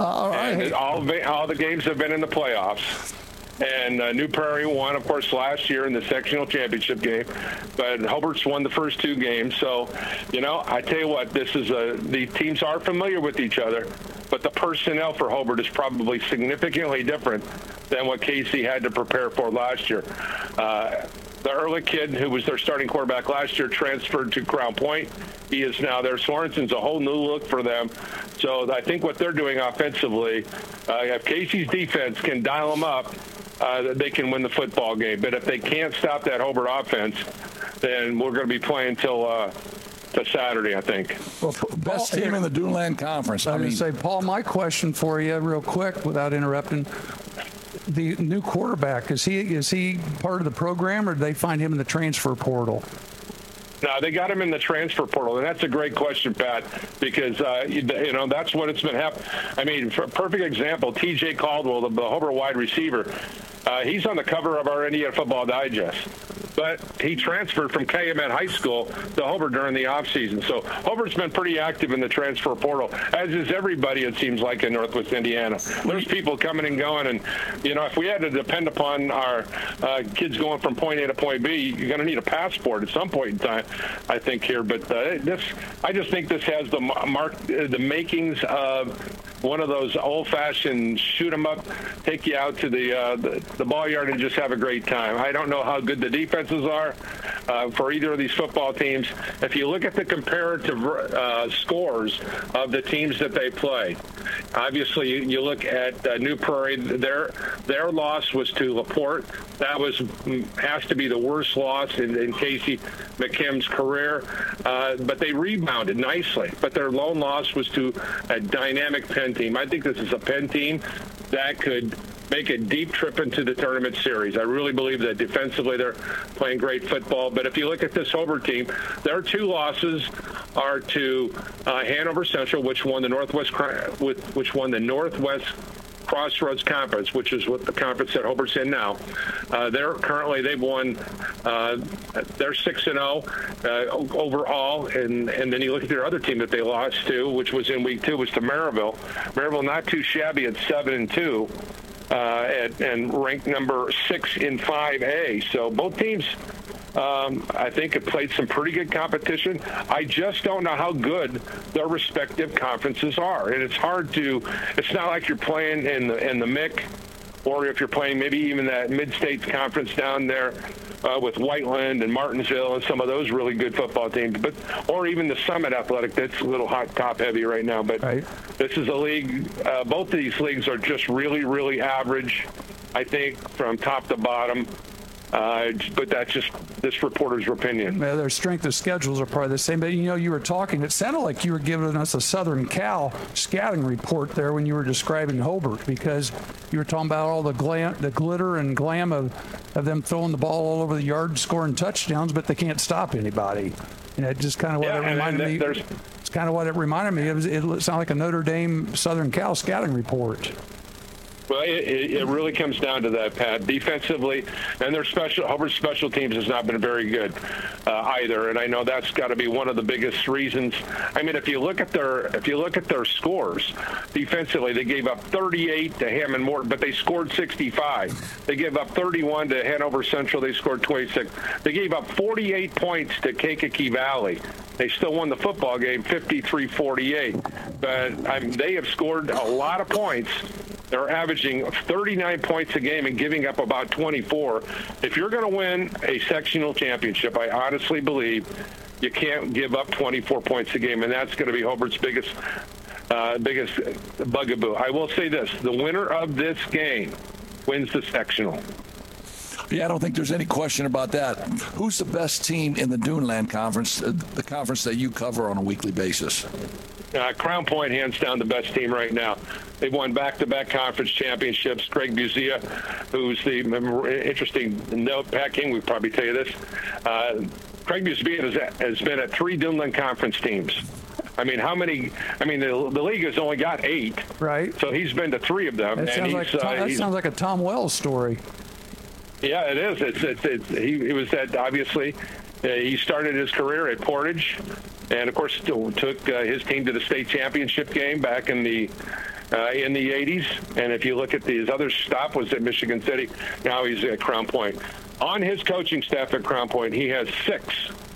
All right. And all all the games have been in the playoffs. And uh, New Prairie won, of course, last year in the sectional championship game. But Hobart's won the first two games. So, you know, I tell you what, this is a the teams are familiar with each other, but the personnel for Hobart is probably significantly different than what Casey had to prepare for last year. Uh, the early kid who was their starting quarterback last year transferred to Crown Point. He is now there. Sorensen's a whole new look for them. So I think what they're doing offensively, uh, if Casey's defense can dial them up, uh, they can win the football game. But if they can't stop that Hobart offense, then we're going to be playing till uh, to Saturday, I think. Well, best Paul, team in the Duneland Conference. I, I mean, say, Paul, my question for you, real quick, without interrupting. the new quarterback is he is he part of the program, or did they find him in the transfer portal? No, they got him in the transfer portal, and that's a great question, Pat, because uh, you, you, know that's what it's been happening. I mean, for perfect example, T.J. Caldwell, the, the Hobart wide receiver, uh, he's on the cover of our Indiana Football Digest but he transferred from Calumet High School to Hobart during the offseason. So Hobart's been pretty active in the transfer portal, as is everybody, it seems like, in Northwest Indiana. There's people coming and going, and, you know, if we had to depend upon our uh, kids going from point A to point B, you're going to need a passport at some point in time, I think, here. But uh, this, I just think this has the mark, the makings of one of those old-fashioned shoot 'em up, take you out to the, uh, the the ball yard and just have a great time. I don't know how good the defenses are uh, for either of these football teams. If you look at the comparative uh, scores of the teams that they play, obviously you, look at uh, New Prairie. Their their loss was to Laporte. That was has to be the worst loss in, in Casey McKim's career. Uh, but they rebounded nicely. But their lone loss was to a dynamic Penn team. I think this is a Penn team that could make a deep trip into the tournament series. I really believe that defensively they're playing great football. But if you look at this Hobart team, their two losses are to uh, Hanover Central, which won the Northwest, which won the Northwest Crossroads Conference, which is what the conference that Hobart's in now. Uh, they're currently they've won. Uh, they're six and zero uh, overall, and and then you look at their other team that they lost to, which was in week two, was to Merrillville. Merrillville not too shabby at seven and two. Uh, and, and ranked number six in 5A. So both teams um, I think have played some pretty good competition. I just don't know how good their respective conferences are, and it's hard to. It's not like you're playing in the in the MIC, or if you're playing maybe even that mid-states conference down there uh, with Whiteland and Martinsville and some of those really good football teams, but or even the Summit Athletic that's a little hot top heavy right now. But right. this is a league. Uh, both of these leagues are just really really average. I think from top to bottom. Uh, but that's just this reporter's opinion. Yeah, their strength of schedules are probably the same. But you know, you were talking. It sounded like you were giving us a Southern Cal scouting report there when you were describing Hobart, because you were talking about all the glam, the glitter and glam of, of them throwing the ball all over the yard, scoring touchdowns, but they can't stop anybody. You know, just kind of what yeah, it reminded me. It's kind of what it reminded me. It, was, it sounded like a Notre Dame Southern Cal scouting report. Well, it, it, really comes down to that, Pat. Defensively, and their special Hobart's special teams has not been very good uh, either, and I know that's got to be one of the biggest reasons. I mean, if you look at their if you look at their scores defensively, they gave up 38 to Hammond Morton, but they scored 65. They gave up 31 to Hanover Central. They scored 26. They gave up 48 points to Kankakee Valley. They still won the football game 53-48, but I mean, they have scored a lot of points they're averaging 39 points a game and giving up about 24. If you're going to win a sectional championship, I honestly believe you can't give up 24 points a game, and that's going to be Hobart's biggest uh, biggest bugaboo. I will say this: the winner of this game wins the sectional. Yeah, I don't think there's any question about that. Who's the best team in the Duneland Conference, uh, the conference that you cover on a weekly basis? Uh, Crown Point, hands down, the best team right now. They've won back-to-back conference championships. Craig Buzia, who's the interesting note, Pat King would probably tell you this. Uh, Craig Buzia has, has been at three Duneland Conference teams. I mean, how many? I mean, the, the league has only got eight. Right. So he's been to three of them. That, sounds like, Tom, uh, that sounds like a Tom Wells story. Yeah, it is. It's, it's, it's he, he was at obviously. Uh, he started his career at Portage, and of course took uh, his team to the state championship game back in the uh, in the 80s. And if you look at his other stop was at Michigan City. Now he's at Crown Point. On his coaching staff at Crown Point, he has six,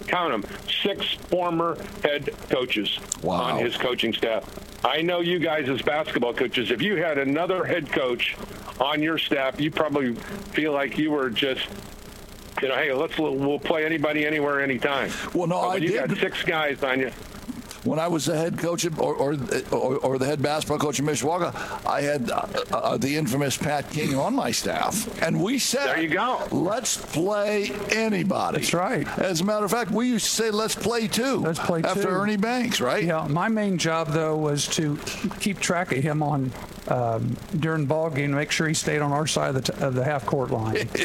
count them, six former head coaches wow. on his coaching staff. I know you guys as basketball coaches, if you had another head coach on your staff, you probably feel like you were just you know, hey, let's we'll play anybody, anywhere, anytime. Well, no, but I you did. got six guys on you. when I was the head coach of, or, or, or, or the head basketball coach in Mishawaka, I had uh, uh, the infamous Pat King on my staff, and we said, There you go. Let's play anybody." That's right. As a matter of fact, we used to say, "Let's play two." Let's play after two. Ernie Banks, right? Yeah, my main job though was to keep track of him on um, during ball game, make sure he stayed on our side of the, t- of the half court line.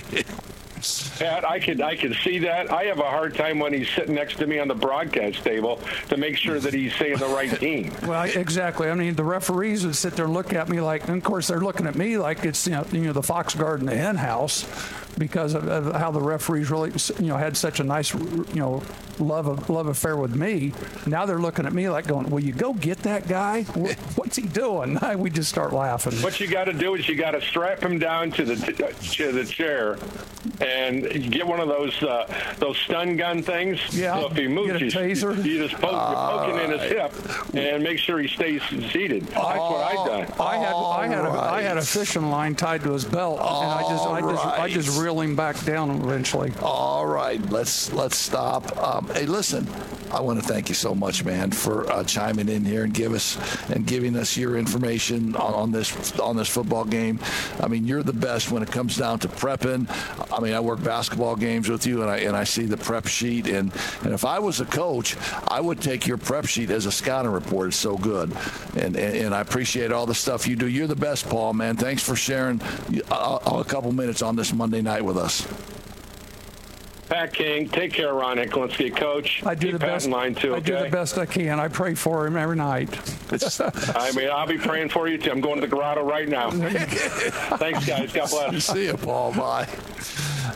Pat, I could I could see that. I have a hard time when he's sitting next to me on the broadcast table to make sure that he's saying the right team. Well, exactly. I mean, the referees would sit there and look at me like, and of course they're looking at me like it's you know, you know the Fox Garden, the hen house, because of, of how the referees really you know had such a nice you know love of, love affair with me. Now they're looking at me like going, "Will you go get that guy? What's he doing?" We just start laughing. What you got to do is you got to strap him down to the to the chair, and get one of those uh, those stun gun things. Yeah, So if he moves, get a you, taser. you just poke, you're poking in his hip and make sure he stays seated. That's what I've done. I had I had a, I had a fishing line tied to his belt, and I just I just I just right. Reel him back down eventually. All right, let's let's stop. Um, hey, listen, I want to thank you so much, man, for uh, chiming in here and give us and giving us your information on, on this on this football game. I mean, you're the best when it comes down to prepping. I mean, I work basketball games with you, and I and I see the prep sheet, and and if I was a coach, I would take your prep sheet as a scouting report. It's so good, and and, and I appreciate all the stuff you do. You're the best, Paul, man. Thanks for sharing uh, a couple minutes on this Monday night with us. Pat King, take care Ron Hiklinski, Coach. I do Keep the best. in line too. I do the best I can. I pray for him every night. I mean, I'll be praying for you too. I'm going to the grotto right now. Thanks, guys. God bless. See you, Paul. Bye.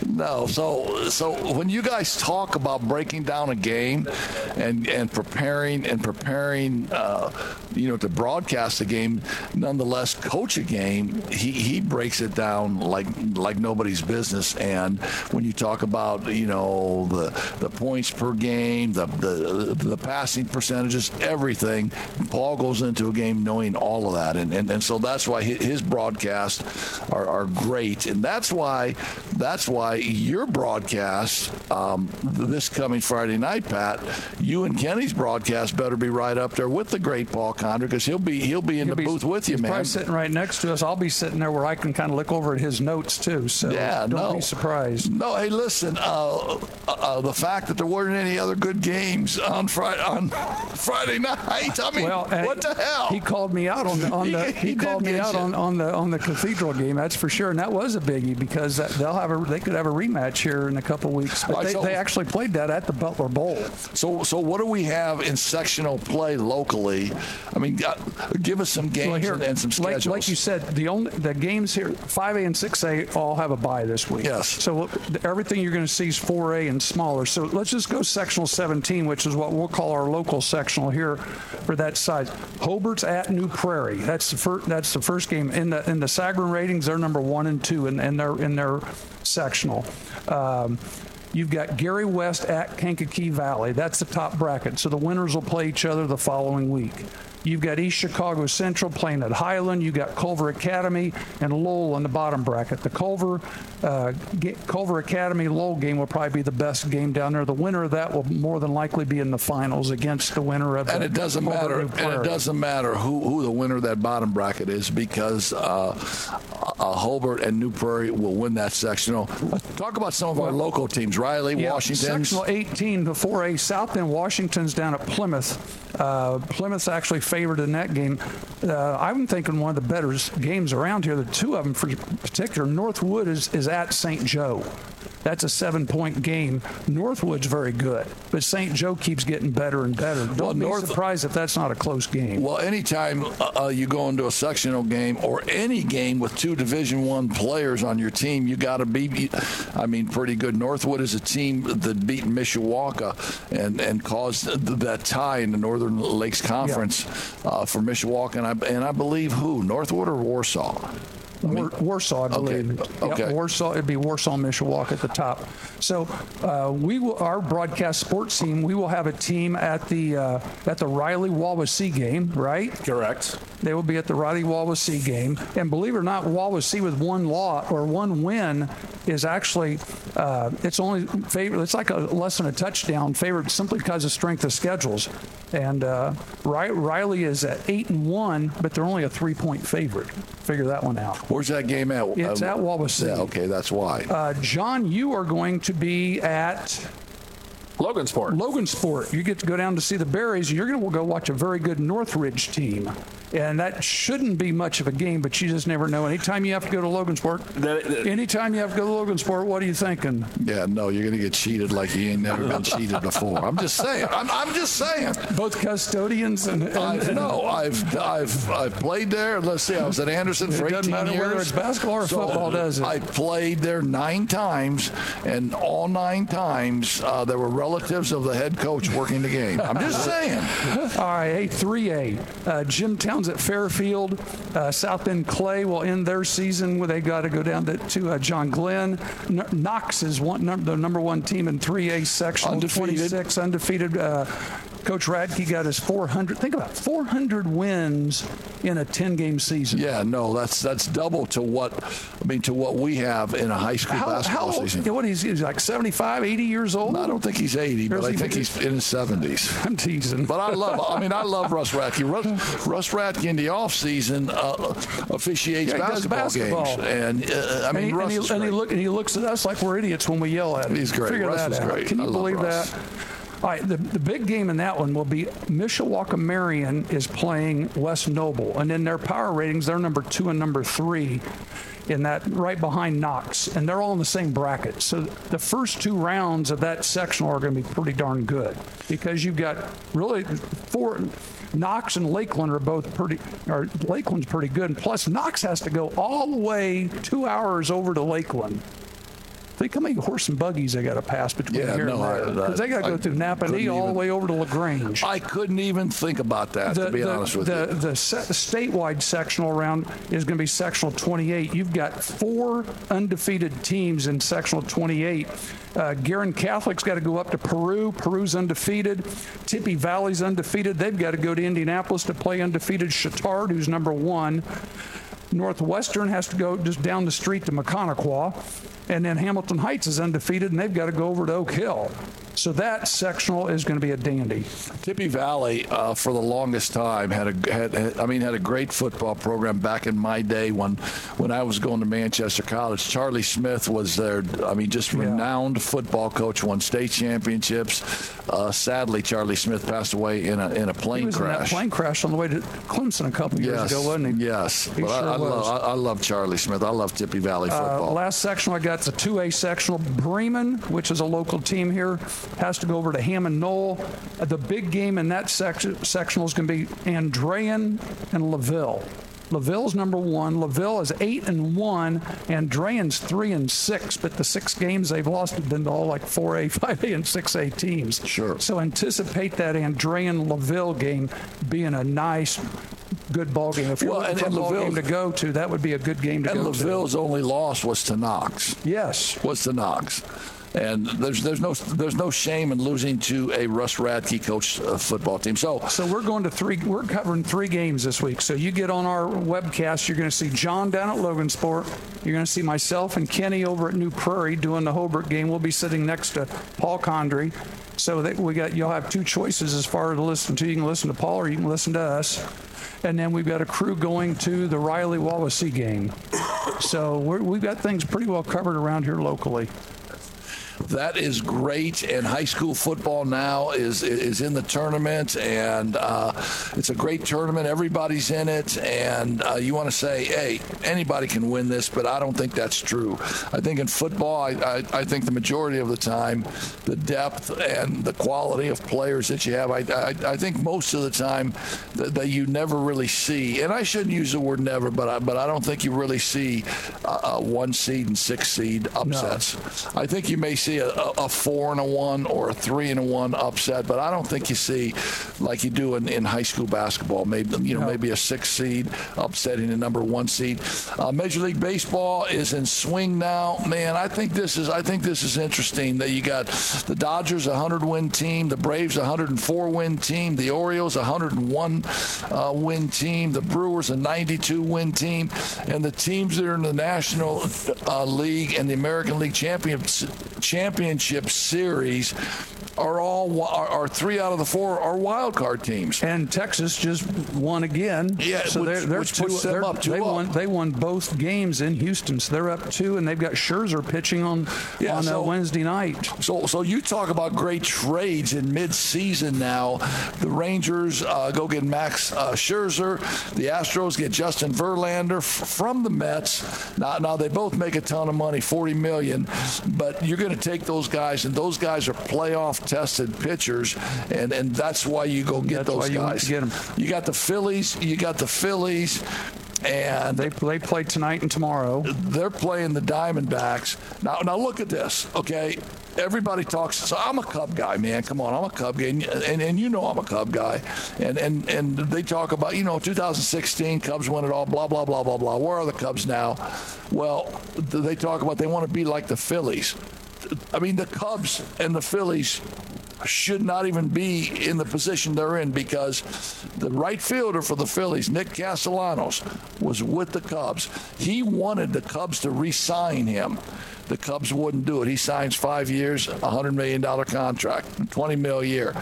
No, so so when you guys talk about breaking down a game and and preparing and preparing, uh, you know, to broadcast a game, nonetheless coach a game, he, he breaks it down like like nobody's business. And when you talk about you know the the points per game, the the the passing percentages, everything, Paul goes into a game knowing all of that, and and, and so that's why his broadcasts are, are great, and that's why that's why your broadcast um, this coming Friday night, Pat, you and Kenny's broadcast better be right up there with the great Paul Condry because he'll be he'll be in He'll the be- booth with you, man. Probably sitting right next to us. I'll be sitting there where I can kind of look over at his notes too. So Yeah, don't no. be surprised. No, hey, listen. Uh, uh, the fact that there weren't any other good games on Friday on Friday night. I mean, Well, what the hell? He called me out on the on He- the he he, did called me out you. on, on the on the cathedral game. That's for sure, and that was a biggie because that, they'll have a they could have a rematch here in a couple weeks. But they, so- they actually played that at the Butler Bowl. So, so what do we have in sectional play locally? I mean, uh, give us some games Well, here, and, and some like, schedules. like you said, the only the games here, 5A and 6A all have a bye this week. Yes. So everything you're going to see is 4A and smaller. So let's just go sectional 17, which is what we'll call our local sectional here for that size. Hobart's at New Prairie. That's the first. That's the first game in the in the Sagarin ratings. They're number one and two in, in their in their sectional. Um, You've got Gary West at Kankakee Valley. That's the top bracket. So the winners will play each other the following week. You've got East Chicago Central playing at Highland. You've got Culver Academy and Lowell in the bottom bracket. The Culver uh, Culver Academy Lowell game will probably be the best game down there. The winner of that will more than likely be in the finals against the winner of and the it doesn't Culver matter. And it doesn't matter who, who the winner of that bottom bracket is because uh, uh, Hobart and New Prairie will win that sectional. Talk about some of our local teams: Riley, Yeah, Washington. Sectional 18 before a South Bend Washington's down at Plymouth. Uh, Plymouth's actually favored in that game. Uh, I'm thinking one of the better games around here. The two of them, for particular, Northwood is, is at St. Joe. That's a seven-point game. Northwood's very good, but St. Joe keeps getting better and better. Don't Well, be North- surprised if that's not a close game. Well, anytime uh, uh, you go into a sectional game or any game with two Division One players on your team, you got to be, I mean, pretty good. Northwood is a team that beat Mishawaka and and caused that tie in the Northern Lakes Conference uh, for Mishawaka, and I and I believe who Northwood or Warsaw. War, Warsaw, I believe. Okay. okay. Yep, Warsaw. It'd be Warsaw, Mishawaka at the top. So uh, we will, our broadcast sports team. We will have a team at the uh, at the Riley Wawasee game, right? Correct. They will be at the Riley Wawasee game, and believe it or not, Wawasee with one law or one win is actually uh, it's only favorite. It's like a less than a touchdown favorite simply because of strength of schedules. And uh, Riley is at eight and one, but they're only a three point favorite. Figure that one out. Where's that game at? It's um, at Wawasee. Yeah, okay, that's why. Uh, John, you are going to be at Logansport. Logansport. You get to go down to see the Berries. You're going to go watch a very good Northridge team. And that shouldn't be much of a game, but you just never know. Anytime you have to go to Logansport, that, that, anytime you have to go to Logansport, what are you thinking? Yeah, no, you're going to get cheated like you ain't never been cheated before. I'm just saying. I'm, I'm just saying. Both custodians and, and, I, no, I've I've I've played there. Let's see, I was at Anderson for 18 matter years. Whether it's basketball or so football, does it? I played there nine times, and all nine times uh, there were relatives of the head coach working the game. I'm just saying. all right, hey, 3A. Uh, Jim Towns at Fairfield. Uh, South Bend Clay will end their season where they got to go down to, to uh, John Glenn. N- Knox is one, num- the number one team in 3A section, undefeated. 26 undefeated. Uh, Coach Radke got his 400. Think about it, 400 wins in a 10-game season. Yeah, no, that's that's double to what I mean to what we have in a high school how, basketball how, season. What he's, he's like 75, 80 years old. I don't think he's 80, but I think he's in his 70s. I'm teasing. But I love. I mean, I love Russ Radke. Russ, Russ Radke in the off season uh, officiates yeah, basketball, basketball, games, and uh, I mean, and he, Russ and he, and he, look, and he looks at us like we're idiots when we yell at him. He's great. Figure Russ that is out. great. Can you believe Russ. that? All right, the, the big game in that one will be Mishawaka Marion is playing West Noble. And in their power ratings, they're number two and number three in that right behind Knox. And they're all in the same bracket. So the first two rounds of that sectional are going to be pretty darn good because you've got really four. Knox and Lakeland are both pretty, or Lakeland's pretty good. And plus, Knox has to go all the way two hours over to Lakeland. Think how many horse and buggies they got to pass between yeah, here no, and there. Because they got to go through Nappanee all the way over to LaGrange. I couldn't even think about that, the, to be the, honest with the, you. The statewide sectional round is going to be sectional 28. You've got four undefeated teams in sectional 28. Uh, Guerin Catholic's got to go up to Peru. Peru's undefeated. Tippy Valley's undefeated. They've got to go to Indianapolis to play undefeated Chatard, who's number one. Northwestern has to go just down the street to Maconaquah. And then Hamilton Heights is undefeated, and they've got to go over to Oak Hill. So that sectional is going to be a dandy. Tippy Valley, uh, for the longest time, had a had, had, I mean had a great football program back in my day when when I was going to Manchester College. Charlie Smith was their, I mean, just Yeah. renowned football coach. Won state championships. Uh, sadly, Charlie Smith passed away in a in a plane He was in that crash. plane crash on the way to Clemson a couple years yes, ago, wasn't he? yes. He but I, sure I, was. love, I, I love Charlie Smith. I love Tippy Valley Uh, football. last sectional I got the 2A sectional. Bremen, which is a local team here, has to go over to Hammond Noll. Uh, the big game in that section, sectional is going to be Andrean and Laville. Laville's number one. Laville is eight and one. Andrean's three and six. But the six games they've lost have been to all like 4A, 5A, and 6A teams. Sure. So anticipate that Andrean Laville game being a nice, good ball game. If you're Well, looking and- for a ball game to go to, that would be a good game to and go Laville's only loss was to Knox. Yes. was to Knox. And there's there's no there's no shame in losing to a Russ Radke coach uh, football team. So So we're going to three. We're covering three games this week. So you get on our webcast. You're going to see John down at Logansport. You're going to see myself and Kenny over at New Prairie doing the Hobart game. We'll be sitting next to Paul Condry. So that we got you'll have two choices as far as to listen to. You can listen to Paul or you can listen to us. And then we've got a crew going to the Riley Wawasee game. So we're, we've got things pretty well covered around here locally. That is great. And high school football now is is in the tournament, and uh, it's a great tournament. Everybody's in it, and uh, you want to say, hey, anybody can win this, but I don't think that's true. I think in football, I, I, I think the majority of the time, the depth and the quality of players that you have, I, I, I think most of the time that, that you never really see. And I shouldn't use the word never, but I, but I don't think you really see uh, uh, one seed and six seed upsets. I think you may see a, a, four and a one or a three and a one upset, but I don't think you see like you do in, in high school basketball. Maybe you know no. maybe a six seed upsetting a number one seed. Uh, Major League Baseball is in swing now. Man, I think this is I think this is interesting that you got the Dodgers a 100 win team, the Braves a 104 win team, the Orioles a 101 uh, win team, the Brewers a 92 win team, and the teams that are in the National uh, League and the American League Champions, Championship Series are all are, are, three out of the four are wild card teams. And Texas just won again. Yeah, so which, they're, they're which two, them up they won they won both games in Houston, so they're up two, and they've got Scherzer pitching on yeah, on uh, Wednesday night. So so you talk about great trades in mid-season now. The Rangers uh, go get Max uh, Scherzer. The Astros get Justin Verlander f- from the Mets. Now now they both make a ton of money, forty million, but you're going to take those guys, and those guys are playoff tested pitchers, and, and that's why you go get that's those guys. You, get them. you got the Phillies. You got the Phillies and they they play tonight and tomorrow. They're playing the Diamondbacks. Now now look at this, okay? Everybody talks. So I'm a Cub guy, man. Come on, I'm a Cub guy, and, and, and you know I'm a Cub guy. And and and they talk about you know 2016 Cubs won it all. Blah blah blah blah blah. Where are the Cubs now? Well, they talk about they want to be like the Phillies. I mean, the Cubs and the Phillies should not even be in the position they're in because the right fielder for the Phillies, Nick Castellanos, was with the Cubs. He wanted the Cubs to re sign him. The Cubs wouldn't do it. He signs five years, $100 million contract, $20 million a year.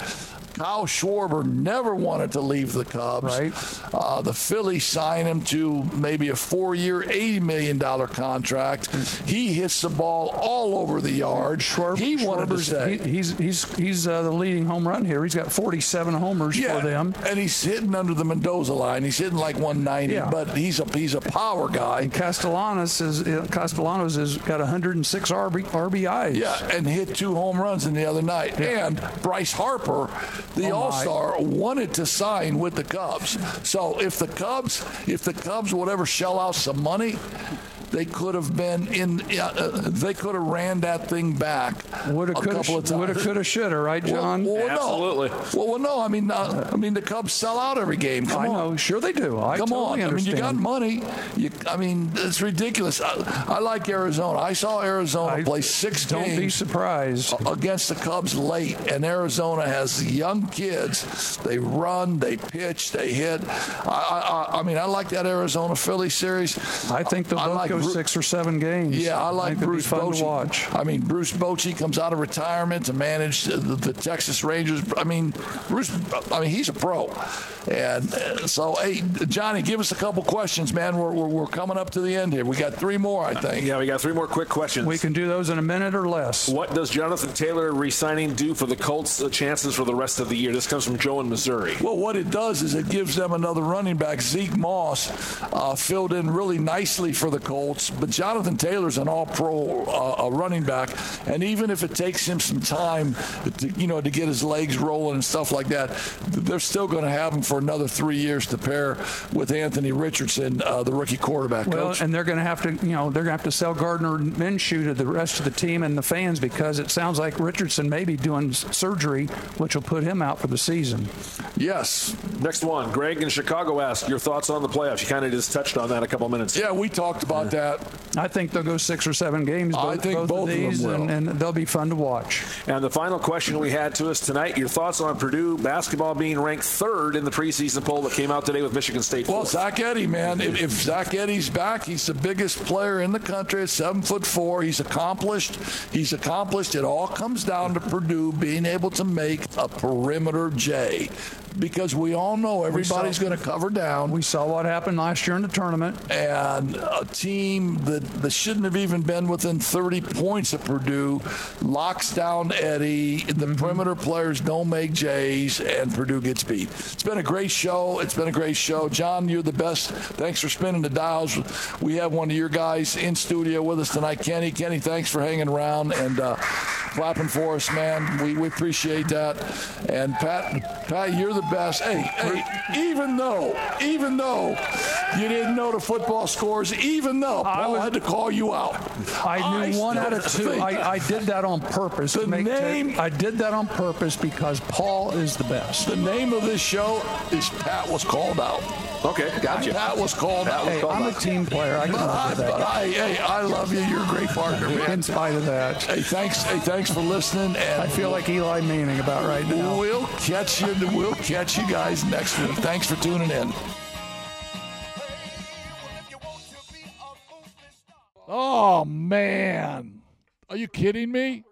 Kyle Schwarber never wanted to leave the Cubs. Right. Uh, the Phillies signed him to maybe a four-year, $80 million contract. He hits the ball all over the yard. Schwarber, he wanted Schwarber's, to stay. He, he's he's he's uh, the leading home run here. He's got 47 homers yeah, for them. And he's hitting under the Mendoza line. He's hitting like 190, yeah. but he's a he's a power guy. And Castellanos is Castellanos has got 106 RB, RBIs. Yeah, and hit two home runs in the other night. Yeah. And Bryce Harper the oh All Star wanted to sign with the Cubs. So if the Cubs, if the Cubs would ever shell out some money, they could have been in. Uh, they could have ran that thing back woulda, a couple of times. Woulda, coulda, shoulda, right, John? Well, well, Absolutely. No. Well, well, no. I mean, uh, I mean, the Cubs sell out every game. Come I on. know. Sure, they do. I Come totally on. Understand. I mean, you got money. You, I mean, it's ridiculous. I, I like Arizona. I saw Arizona I, play six don't games. Don't be surprised against the Cubs late, and Arizona has young kids. They run, they pitch, they hit. I, I, I mean, I like that Arizona Philly series. I think they'll both like go six or seven games. Yeah, I like I Bruce Bochy. to watch. I mean, Bruce Bochy comes out of retirement to manage the, the, Texas Rangers. I mean, Bruce. I mean, he's a pro, and uh, so hey, Johnny, give us a couple questions, man. We're, we're, we're coming up to the end here. We got three more, I think. Yeah, we got three more quick questions. We can do those in a minute or less. What does Jonathan Taylor resigning do for the Colts' chances for the rest of the year? This comes from Joe in Missouri. Well, what it does is it gives them another running back. Zack Moss uh, filled in really nicely for the Colts, but Jonathan Taylor's an all-pro uh, running back, and even if it takes him some time, to, you know, to get his legs rolling and stuff like that, they're still going to have him for another three years to pair with Anthony Richardson, uh, the rookie quarterback. Well, coach. and they're going to have to, you know, they're going to have to sell Gardner Minshew to the rest of the team and the fans because it sounds like Richardson may be doing surgery, which will put him out for the season. Yes. Next one, Greg in Chicago asked your thoughts on the playoffs. You kind of just touched on that a couple minutes. Ago. Yeah, we talked about yeah. That. I think they'll go six or seven games. Both, I think both, both of these, of and, and, they'll be fun to watch. And the final question we had to us tonight: Your thoughts on Purdue basketball being ranked third in the preseason poll that came out today with Michigan State? Well, Zach Edey, man, if, if Zach Edey's back, he's the biggest player in the country seven foot four. He's accomplished. He's accomplished. It all comes down to Purdue being able to make a perimeter J because we all know everybody's going to cover down. We saw what happened last year in the tournament. And a team that, that shouldn't have even been within 30 points of Purdue locks down Edey. The mm-hmm. perimeter players don't make J's, and Purdue gets beat. It's been a great show. It's been a great show. John, you're the best. Thanks for spinning the dials. We have one of your guys in studio with us tonight, Kenny. Kenny, thanks for hanging around and uh, clapping for us, man. We, we appreciate that. And Pat, Pat, you're the best. Hey, hey, even though, even though you didn't know the football scores, even though Paul was- had to call you out. I knew one out of two. I, I did that on purpose. The to make name- I did that on purpose because Paul is the best. the name of this show is Pat was called out. Okay, gotcha. Pat was called out. Hey, I'm a team player. I can But I, live with but that. I, hey, I love you. You're a great partner, man. In spite of that, Hey, thanks. Hey, thanks for listening. And I feel like Eli Manning about right now. we'll catch you. We'll catch you guys next week. Thanks for tuning in. Oh man, are you kidding me?